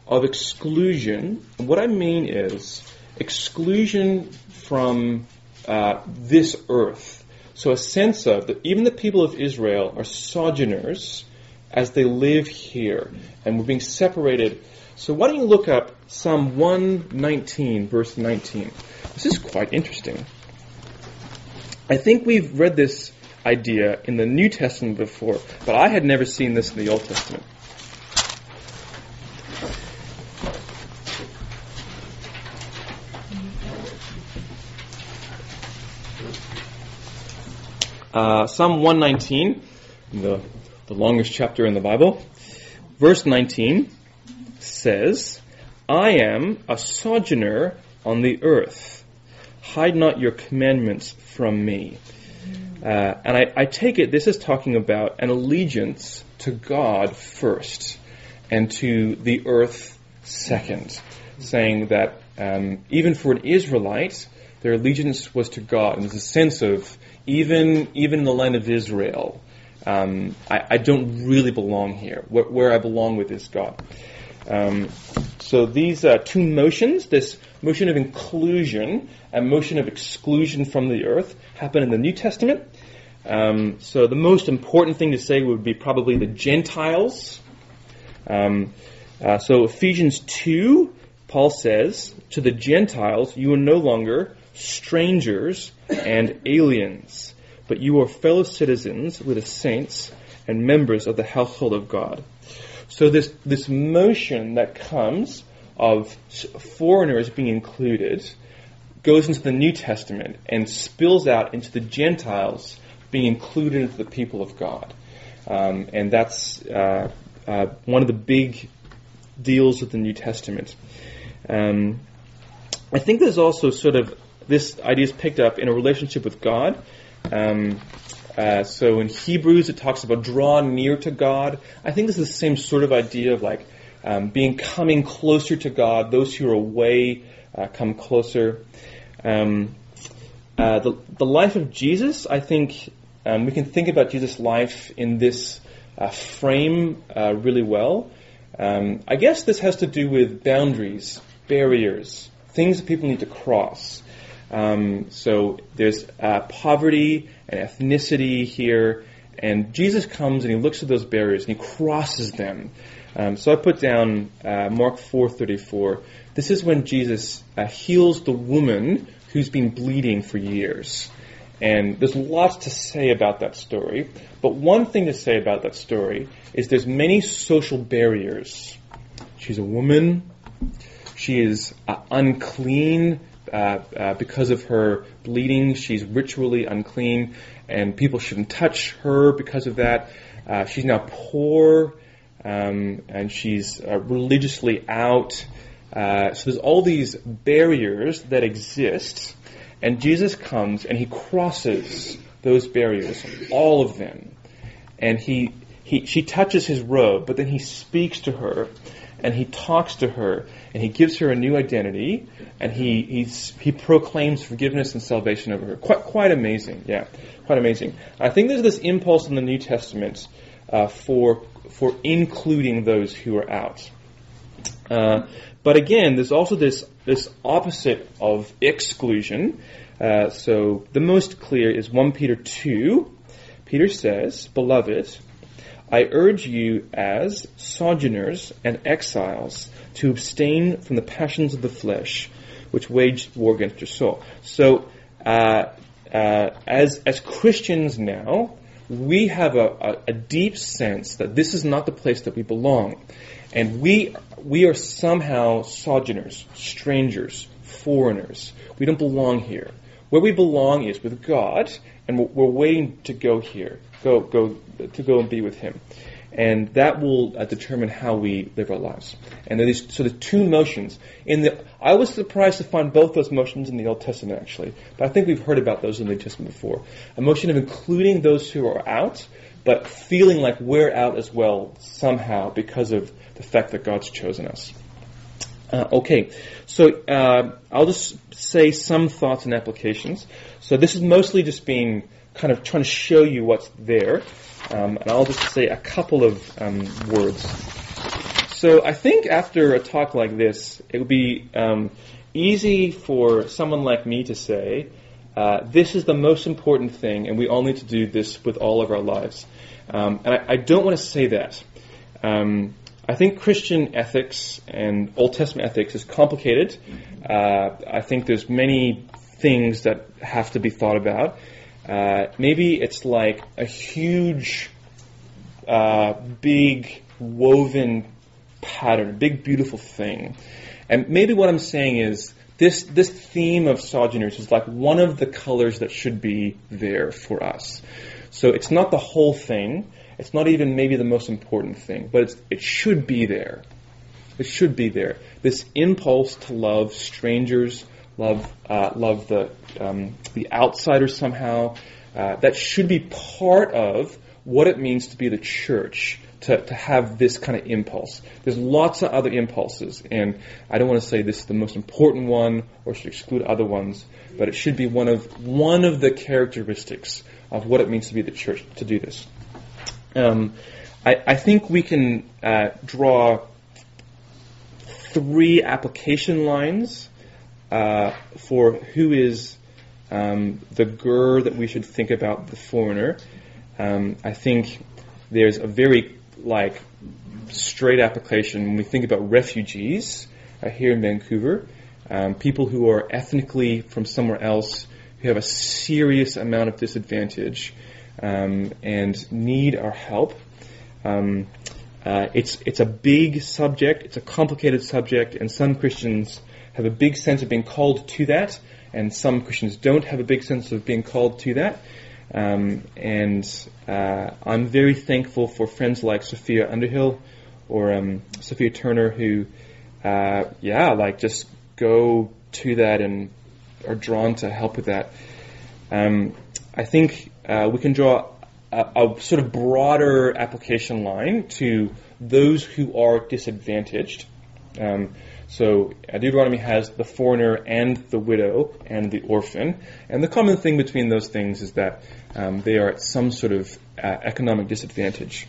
of exclusion. And what I mean is exclusion from uh, this earth. So a sense of that even the people of Israel are sojourners as they live here, and we're being separated. So why don't you look up Psalm 119, verse 19? This is quite interesting. I think we've read this idea in the New Testament before, but I had never seen this in the Old Testament. Uh, Psalm 119, the, the longest chapter in the Bible, verse 19 says, I am a sojourner on the earth. Hide not your commandments from me. Uh, and I, I, take it this is talking about an allegiance to God first and to the earth second, saying that um, even for an Israelite, their allegiance was to God. And there's a sense of even even in the land of Israel, um, I, I, don't really belong here. Where, where, I belong with is God. Um, so these uh, two motions, this motion of inclusion and motion of exclusion from the earth, happen in the New Testament. Um, so the most important thing to say would be probably the Gentiles. Um, uh, so Ephesians 2, Paul says, to the Gentiles, you are no longer strangers and aliens, but you are fellow citizens with the saints and members of the household of God. So this, this motion that comes of foreigners being included goes into the New Testament and spills out into the Gentiles being included into the people of God. Um, and that's uh, uh, one of the big deals with the New Testament. Um, I think there's also sort of this idea is picked up in a relationship with God. Um, uh, so in Hebrews, it talks about draw near to God. I think this is the same sort of idea of like um, being coming closer to God. Those who are away uh, come closer. Um, uh, the, the life of Jesus, I think um, we can think about Jesus' life in this uh, frame uh, really well. Um, I guess this has to do with boundaries, barriers, things that people need to cross. Um, so there's uh, poverty and ethnicity here, and Jesus comes and he looks at those barriers and he crosses them. Um, so I put down uh, Mark 4:34. This is when Jesus uh, heals the woman who's been bleeding for years. And there's lots to say about that story, but one thing to say about that story is there's many social barriers. She's a woman. She is uh, unclean uh, uh, because of her bleeding, she's ritually unclean, and people shouldn't touch her because of that. Uh, she's now poor, um, and she's uh, religiously out. Uh, so there's all these barriers that exist, and Jesus comes and he crosses those barriers, all of them, and he, he she touches his robe, but then he speaks to her, and he talks to her, and he gives her a new identity, and he he proclaims forgiveness and salvation over her. Quite quite amazing, yeah, quite amazing. I think there's this impulse in the New Testament uh, for for including those who are out. Uh, but again, there's also this this opposite of exclusion. Uh, so the most clear is 1 Peter 2. Peter says, Beloved, I urge you as sojourners and exiles to abstain from the passions of the flesh which wage war against your soul. So, uh, uh, as as Christians now, we have a, a, a, deep sense that this is not the place that we belong, and we we are somehow sojourners, strangers, foreigners. We don't belong here. Where we belong is with God, and we're, waiting to go here, go go to go and be with Him and that will uh, determine how we live our lives. And there's so the two motions. In the, I was surprised to find both those motions in the Old Testament actually, but I think we've heard about those in the New Testament before. A motion of including those who are out, but feeling like we're out as well somehow because of the fact that God's chosen us. Uh, okay, so uh, I'll just say some thoughts and applications. So this is mostly just being kind of trying to show you what's there. Um, and I'll just say a couple of um, words. So I think after a talk like this, it would be um, easy for someone like me to say, uh, this is the most important thing, and we all need to do this with all of our lives. Um, and I, I, don't want to say that. I think Christian ethics and Old Testament ethics is complicated. Uh, I think there's many things that have to be thought about. Uh, maybe it's like a huge, uh, big woven pattern, a big beautiful thing. And maybe what I'm saying is this this theme of sojourners is like one of the colors that should be there for us. So it's not the whole thing. It's not even maybe the most important thing, but it should be there. It should be there. This impulse to love strangers, love uh, love the um, the outsider somehow. Uh, that should be part of what it means to be the church. To, to have this kind of impulse. There's lots of other impulses, and I don't want to say this is the most important one or should exclude other ones, but it should be one of one of the characteristics of what it means to be the church to do this. Um, I, I, think we can uh, draw three application lines uh, for who is um, the ger that we should think about the foreigner. Um, I think there's a very like straight application when we think about refugees uh, here in Vancouver, um, people who are ethnically from somewhere else who have a serious amount of disadvantage um, and need our help. Um, uh, it's it's a big subject. It's a complicated subject, and some Christians have a big sense of being called to that, and some Christians don't have a big sense of being called to that. Um, and uh, I'm very thankful for friends like Sophia Underhill or um, Sophia Turner who, uh, yeah, like just go to that and are drawn to help with that. Um, I think uh, we can draw a, a, sort of broader application line to those who are disadvantaged. Um, so Deuteronomy has the foreigner and the widow and the orphan. And the common thing between those things is that um, they are at some sort of uh, economic disadvantage.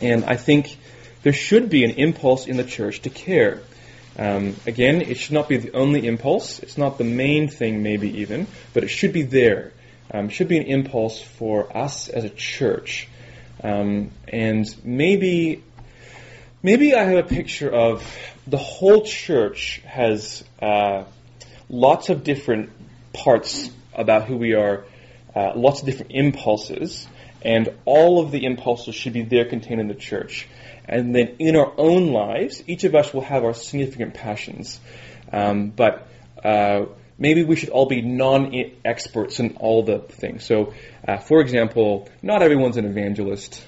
And I think there should be an impulse in the church to care. Um, again, it should not be the only impulse. It's not the main thing, maybe even, but it should be there. Um, should be an impulse for us as a church. Um, and maybe Maybe I have a picture of the whole church has uh, lots of different parts about who we are, uh, lots of different impulses, and all of the impulses should be there contained in the church. And then in our own lives, each of us will have our significant passions. Um, but uh, maybe we should all be non-experts in all the things. So, uh, for example, not everyone's an evangelist.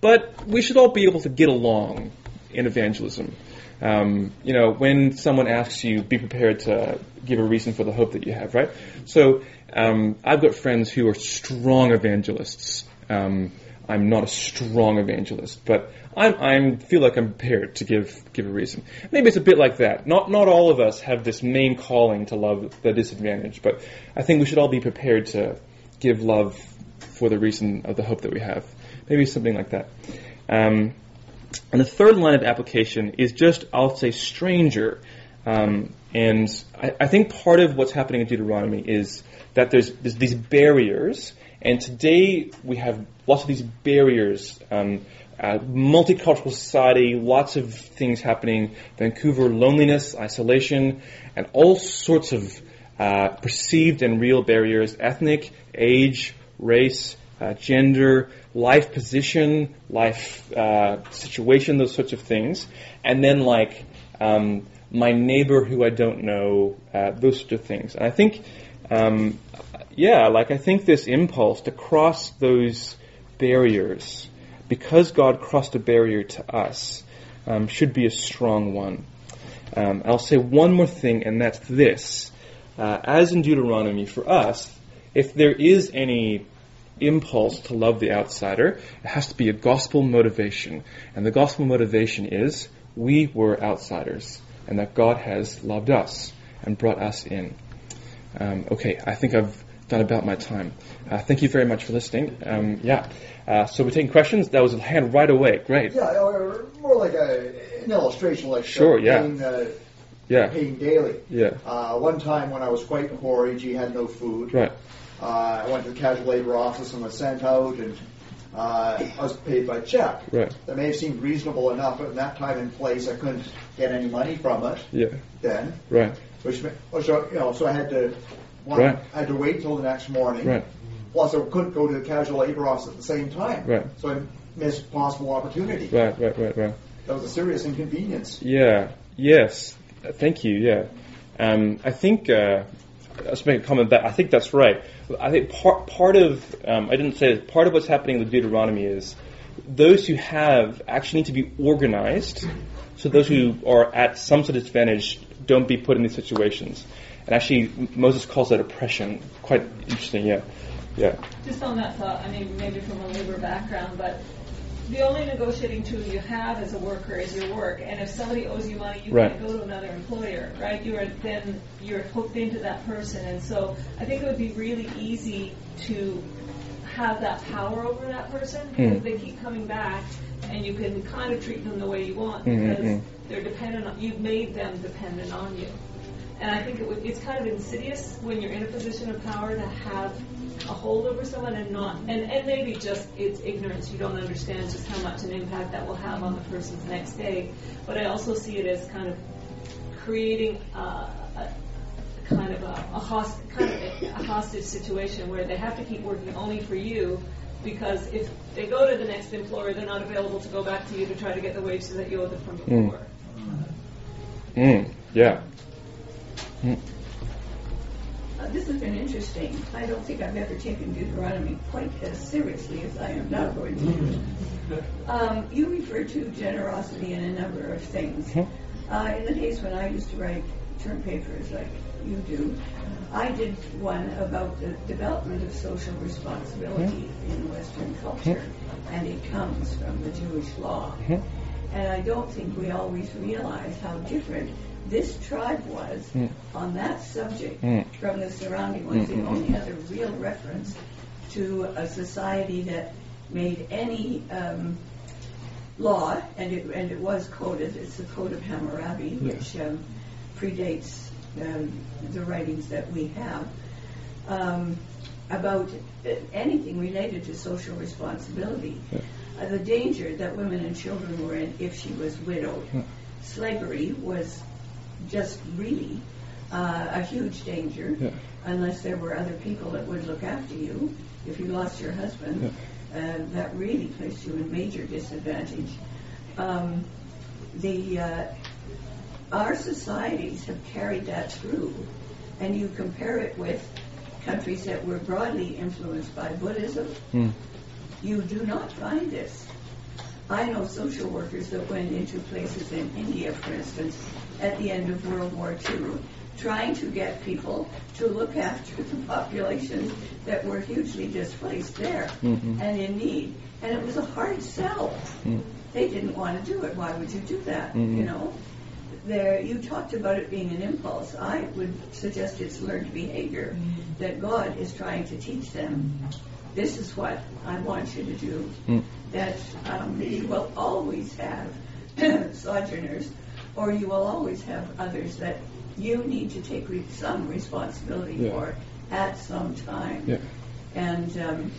But we should all be able to get along in evangelism. Um, you know, when someone asks you, be prepared to give a reason for the hope that you have, right? So um, I've got friends who are strong evangelists. Um, I'm not a strong evangelist, but I'm, I'm feel like I'm prepared to give give a reason. Maybe it's a bit like that. Not not all of us have this main calling to love the disadvantaged, but I think we should all be prepared to give love for the reason of the hope that we have. Maybe something like that. Um, and the third line of application is just, I'll say, stranger. Um, and I, I, think part of what's happening in Deuteronomy is that there's, there's these barriers, and today we have lots of these barriers um, uh, multicultural society, lots of things happening. Vancouver, loneliness, isolation, and all sorts of uh, perceived and real barriers ethnic, age, race, uh, gender, life position, life uh, situation, those sorts of things. And then, like, um, my neighbor who I don't know, uh, those sorts of things. And I think, um, yeah, like, I think this impulse to cross those barriers, because God crossed a barrier to us, um, should be a strong one. Um, I'll say one more thing, and that's this. Uh, as in Deuteronomy, for us, if there is any impulse to love the outsider, it has to be a gospel motivation. And the gospel motivation is we were outsiders, and that God has loved us and brought us in. Um, okay, I think I've done about my time. Uh, thank you very much for listening. Um, yeah. Uh, so we're taking questions. That was a hand right away. Great. Yeah, or more like a, an illustration, like Sure, uh, yeah. paying, uh, Yeah. paying daily. Yeah. Uh, one time when I was quite horried, had no food. Right. Uh, I went to the casual labor office and was sent out, and uh, I was paid by check. Right. That may have seemed reasonable enough, but in that time and place, I couldn't get any money from it Yeah. then. Right. Which, which uh, you know, so I had to, one, Right. I had to wait till the next morning. Right. Plus, I couldn't go to the casual labor office at the same time. Right. So I missed possible opportunity. Right. Right. Right. Right. That was a serious inconvenience. Yeah. Yes. Thank you. Yeah. Um, I think. Uh, let's make a comment that I think that's right. I think part part of um, I didn't say this, part of what's happening with Deuteronomy is those who have actually need to be organized. So those who are at some sort of disadvantage don't be put in these situations. And actually, Moses calls that oppression. Quite interesting. Yeah. Yeah. Just on that thought, I mean, maybe from a labor background, but the only negotiating tool you have as a worker is your work. And if somebody owes you money, you Right. can't go to another employer, right? You are then you're hooked into that person. And so I think it would be really easy to have that power over that person because Mm. they keep coming back, and you can kind of treat them the way you want Mhm, because mhm. they're dependent on you've made them dependent on you. And I think it would, it's kind of insidious when you're in a position of power to have a hold over someone and not, and, and maybe just it's ignorance. You don't understand just how much an impact that will have on the person's next day. But I also see it as kind of creating uh, a, kind of a, a, host, kind of a, a hostage situation where they have to keep working only for you because if they go to the next employer, they're not available to go back to you to try to get the wages that you owe them from before. Mm. Yeah. Uh, this has been interesting. I don't think I've ever taken Deuteronomy quite as seriously as I am now going to. Um, you refer to generosity in a number of things. Uh, in the days when I used to write term papers like you do, I did one about the development of social responsibility in Western culture, and it comes from the Jewish law. And I don't think we always realize how different this tribe was Mm. on that subject Mm. from the surrounding ones. Mm, The only other real reference to a society that made any um, law, and it, and it was coded, it's the Code of Hammurabi, Yes. which um, predates um, the writings that we have, um, about uh, anything related to social responsibility. Yeah. Uh, the danger that women and children were in if she was widowed. Yeah. Slavery was just really uh, a huge danger Yeah. unless there were other people that would look after you. If you lost your husband, uh, that really placed you in major disadvantage. Um, the uh, our societies have carried that through, and you compare it with countries that were broadly influenced by Buddhism. Mm. You do not find this. I know social workers that went into places in India, for instance, at the end of World War II, trying to get people to look after [laughs] the populations that were hugely displaced there Mhm. and in need. And it was a hard sell. Mm. They didn't want to do it. Why would you do that? Mhm. You know? There, you talked about it being an impulse. I would suggest it's learned behavior that God is trying to teach them. This is what I want you to do Mm. that um, you will always have [clears throat] sojourners, or you will always have others that you need to take re- some responsibility Yeah. for at some time. Yeah. And um,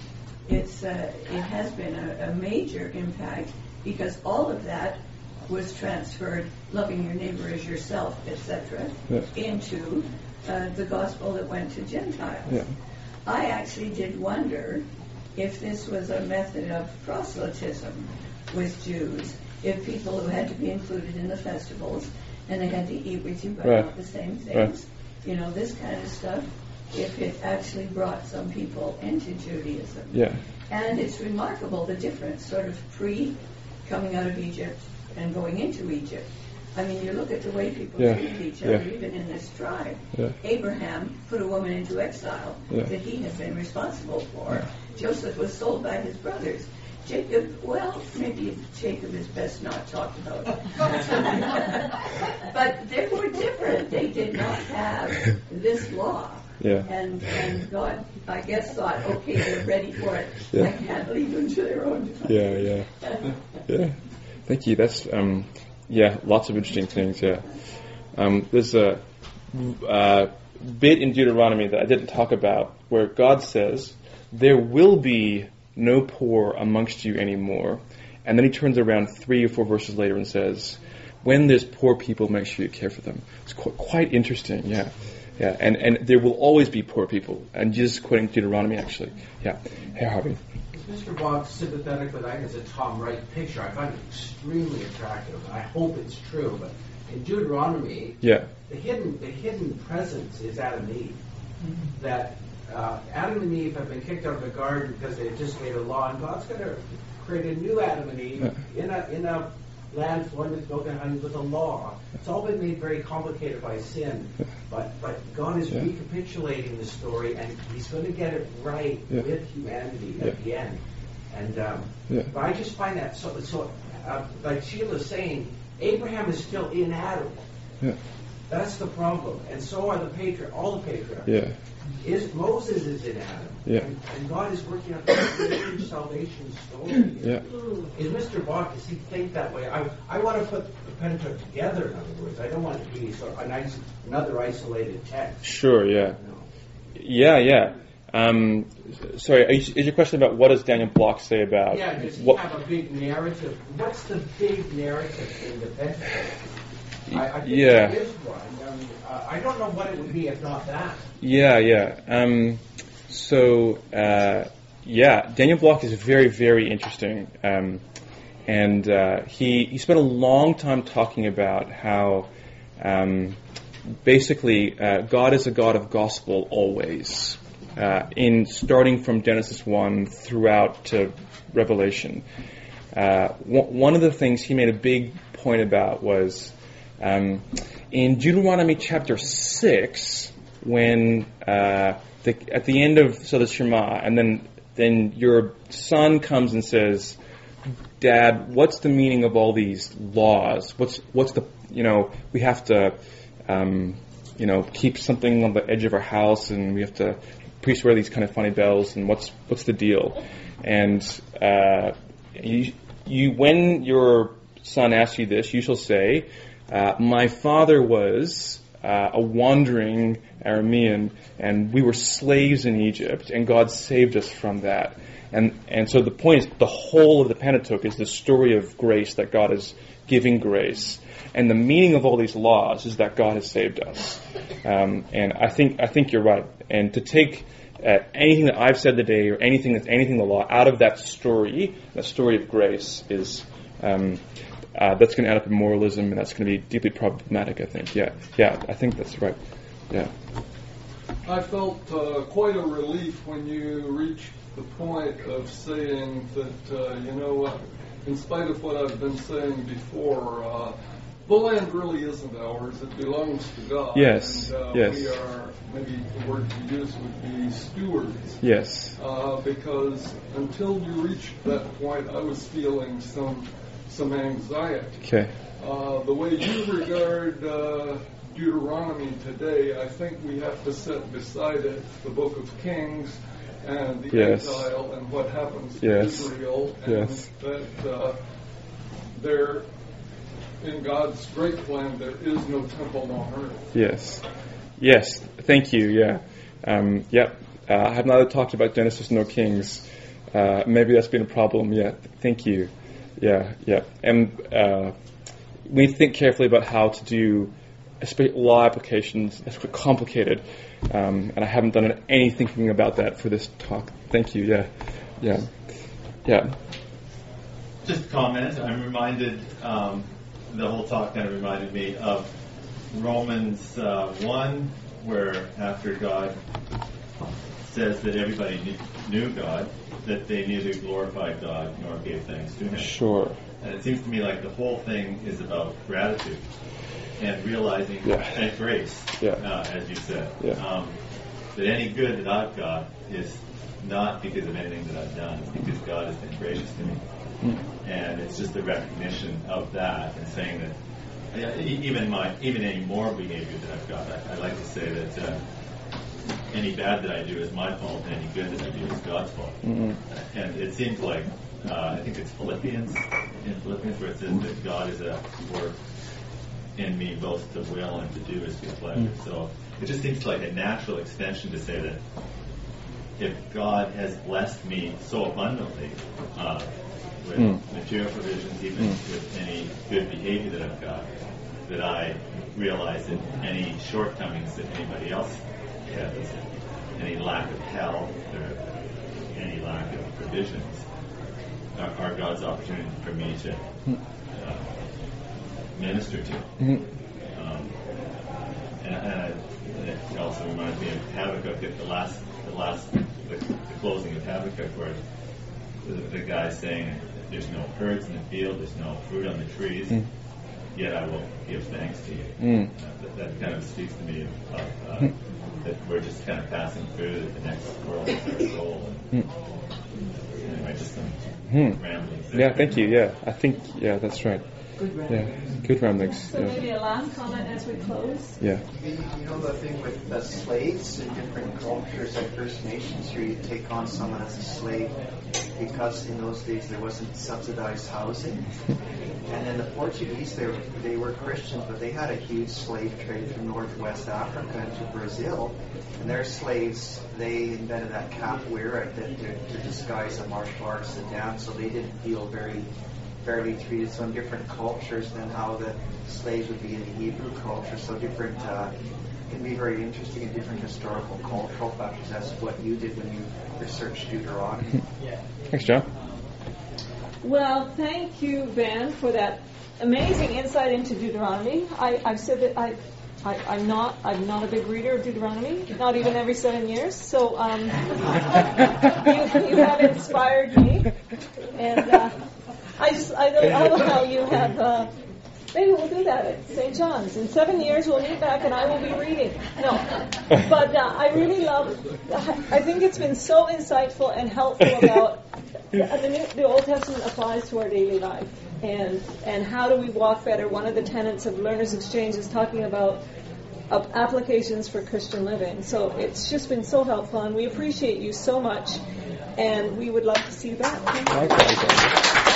it's uh, it has been a, a major impact because all of that was transferred, loving your neighbor as yourself, etc., Yeah. into uh, the gospel that went to Gentiles. Yeah. I actually did wonder if this was a method of proselytism with Jews, if people who had to be included in the festivals and they had to eat with you but Right. not the same things, Right. you know, this kind of stuff, if it actually brought some people into Judaism. Yeah. And it's remarkable the difference, sort of pre coming out of Egypt and going into Egypt. I mean, you look at the way people Yeah, treated each other, yeah. even in this tribe. Yeah. Abraham put a woman into exile that he had been responsible for. Joseph was sold by his brothers. Jacob, well, maybe Jacob is best not talked about. [laughs] but they were different. They did not have this law. Yeah. And, and God, I guess, thought, okay, they're ready for it. I can't leave them to their own. Yeah, yeah, [laughs] yeah. Thank you. That's um, yeah, lots of interesting things. Yeah, um, there's a uh, bit in Deuteronomy that I didn't talk about where God says, "There will be no poor amongst you anymore," and then He turns around three or four verses later and says, "When there's poor people, make sure you care for them." It's qu- quite interesting. Yeah. Yeah, and, and there will always be poor people. And Jesus quoting Deuteronomy, actually. Yeah. Hey, Harvey. Is Mr. Boggs sympathetic with, I think it's a Tom Wright picture. I find it extremely attractive. I hope it's true, but in Deuteronomy, Yeah. the hidden the hidden presence is Adam and Eve. That uh, Adam and Eve have been kicked out of the garden because they anticipated a law, and God's going to create a new Adam and Eve in a in a land flowing with milk and honey with a law. It's all been made very complicated by sin, but but God is Yeah. recapitulating the story, and He's going to get it right Yeah. with humanity Yeah. at the end. And um, but I just find that so so. Uh, like Sheila's saying, Abraham is still in Adam. Yeah. That's the problem, and so are the patriarchs. All the patriarchs. Yeah. Is Moses is in Adam, Yeah. and, and God is working out the salvation story. Yeah. Is Mr. Block does he think that way? I I want to put the Pentateuch together. In other words, I don't want it to be sort of an is- another isolated text. Sure. Yeah. No. Yeah. Yeah. Um, sorry. Is your question about what does Daniel Block say about Yeah, does he what? have a big narrative? What's the big narrative in the Pentateuch? I, I think Yeah. there is one. Um, uh, I don't know what it would be if not that. Yeah. Yeah. Um, so uh, yeah, Daniel Block is very very interesting, um, and uh, he he spent a long time talking about how. Um, basically, uh, God is a God of gospel always. Uh, in starting from Genesis one throughout to Revelation, uh, one of the things he made a big point about was um, in Deuteronomy chapter six, when uh, the, at the end of so the Shema, and then then your son comes and says, Dad, what's the meaning of all these laws? What's what's the you know we have to um, you know keep something on the edge of our house, and we have to priests wear these kind of funny bells, and what's what's the deal? And uh, you you when your son asks you this, you shall say, uh, My father was uh, a wandering Aramean, and we were slaves in Egypt, and God saved us from that. And and so the point is, the whole of the Pentateuch is the story of grace that God is giving grace, and the meaning of all these laws is that God has saved us. Um, and I think I think you're right. And to take uh, anything that I've said today, or anything that's anything in the law, out of that story, that story of grace, is um, uh, that's going to add up in moralism, and that's going to be deeply problematic. I think. Yeah, yeah, I think that's right. Yeah. I felt uh, quite a relief when you reached the point of saying that, uh, you know what, in spite of what I've been saying before, uh, the land really isn't ours. It belongs to God. Yes, And uh, yes. we are, maybe the word to use would be stewards. Yes. Uh, because until you reached that point, I was feeling some some anxiety. Okay. Uh, the way you regard uh, Deuteronomy today, I think we have to set beside it the Book of Kings and the Yes. exile and what happens to Yes. Israel, and Yes. that uh, there, in God's great plan, there is no temple on earth. Yes. Yes. Thank you. Yeah. Um, yep. Uh, I have neither talked about Genesis nor Kings. Uh, maybe that's been a problem. yet. Thank you. Yeah, yeah. And uh, we think carefully about how to do law applications. That's quite complicated. Um, and I haven't done any thinking about that for this talk. Thank you. Yeah, yeah, yeah. Just comment. I'm reminded, um, the whole talk kind of reminded me of Romans uh, 1, where after God says that everybody knew God, that they neither glorified God nor gave thanks to Him. Sure. And it seems to me like the whole thing is about gratitude and realizing Yeah. and grace, Yeah. uh, as you said. Yeah. Um, that any good that I've got is not because of anything that I've done, it's because God has been gracious to me. Hmm. And it's just the recognition of that and saying that even my even any moral behavior that I've got, I, I like to say that uh, any bad that I do is my fault, and any good that I do is God's fault. Mhm. And it seems like uh, I think it's Philippians in Philippians where it says that God is at work in me both to will and to do his good pleasure. Mm. So it just seems like a natural extension to say that if God has blessed me so abundantly uh, with Mm. material provisions, even Mm. with any good behavior that I've got, that I realize that any shortcomings that anybody else any lack of health or any lack of provisions, are, are God's opportunity for me to uh, minister to. Mhm. Um, and, and it also reminds me of Habakkuk at the last, the last, the, the closing of Habakkuk, where the, the guy saying, "There's no herds in the field, there's no fruit on the trees, Mm. Yet I will give thanks to you." Mm. Uh, that, that kind of speaks to me of uh, Mm. that we're just kind of passing through. The next world is our goal. And, Mm. anyway, just some Hmm. ramblings. Yeah, thank you. Yeah, I think yeah, that's right. Good Yeah, good ramblings. So Yeah. maybe a last comment as we close. yeah. You know the thing with the slaves in different cultures, like First Nations, where you take on someone as a slave because in those days there wasn't subsidized housing. And then the Portuguese, they were, they were Christians, but they had a huge slave trade from Northwest Africa into Brazil. And their slaves, they invented that capoeira to, to, to disguise a martial arts to dance, so they didn't feel very fairly treated. So in different cultures than how the slaves would be in the Hebrew culture. So different uh, can be very interesting in different historical cultural factors. That's what you did when you researched Deuteronomy. Yeah. Thanks, John. Well, thank you, Ben, for that amazing insight into Deuteronomy. I, I've said that I, I, I'm not I'm not a big reader of Deuteronomy, not even every seven years. So um, [laughs] you, you have inspired me, and uh, I just I love how you have. Uh, Maybe we'll do that at St. John's. In seven years, we'll meet back and I will be reading. No. [laughs] But uh, I really love, I think it's been so insightful and helpful about, [laughs] the, New, the Old Testament applies to our daily life. And, and how do we walk better? One of the tenets of Learners Exchange is talking about uh, applications for Christian living. So it's just been so helpful and we appreciate you so much. And we would love to see you back. Thank you. Likewise.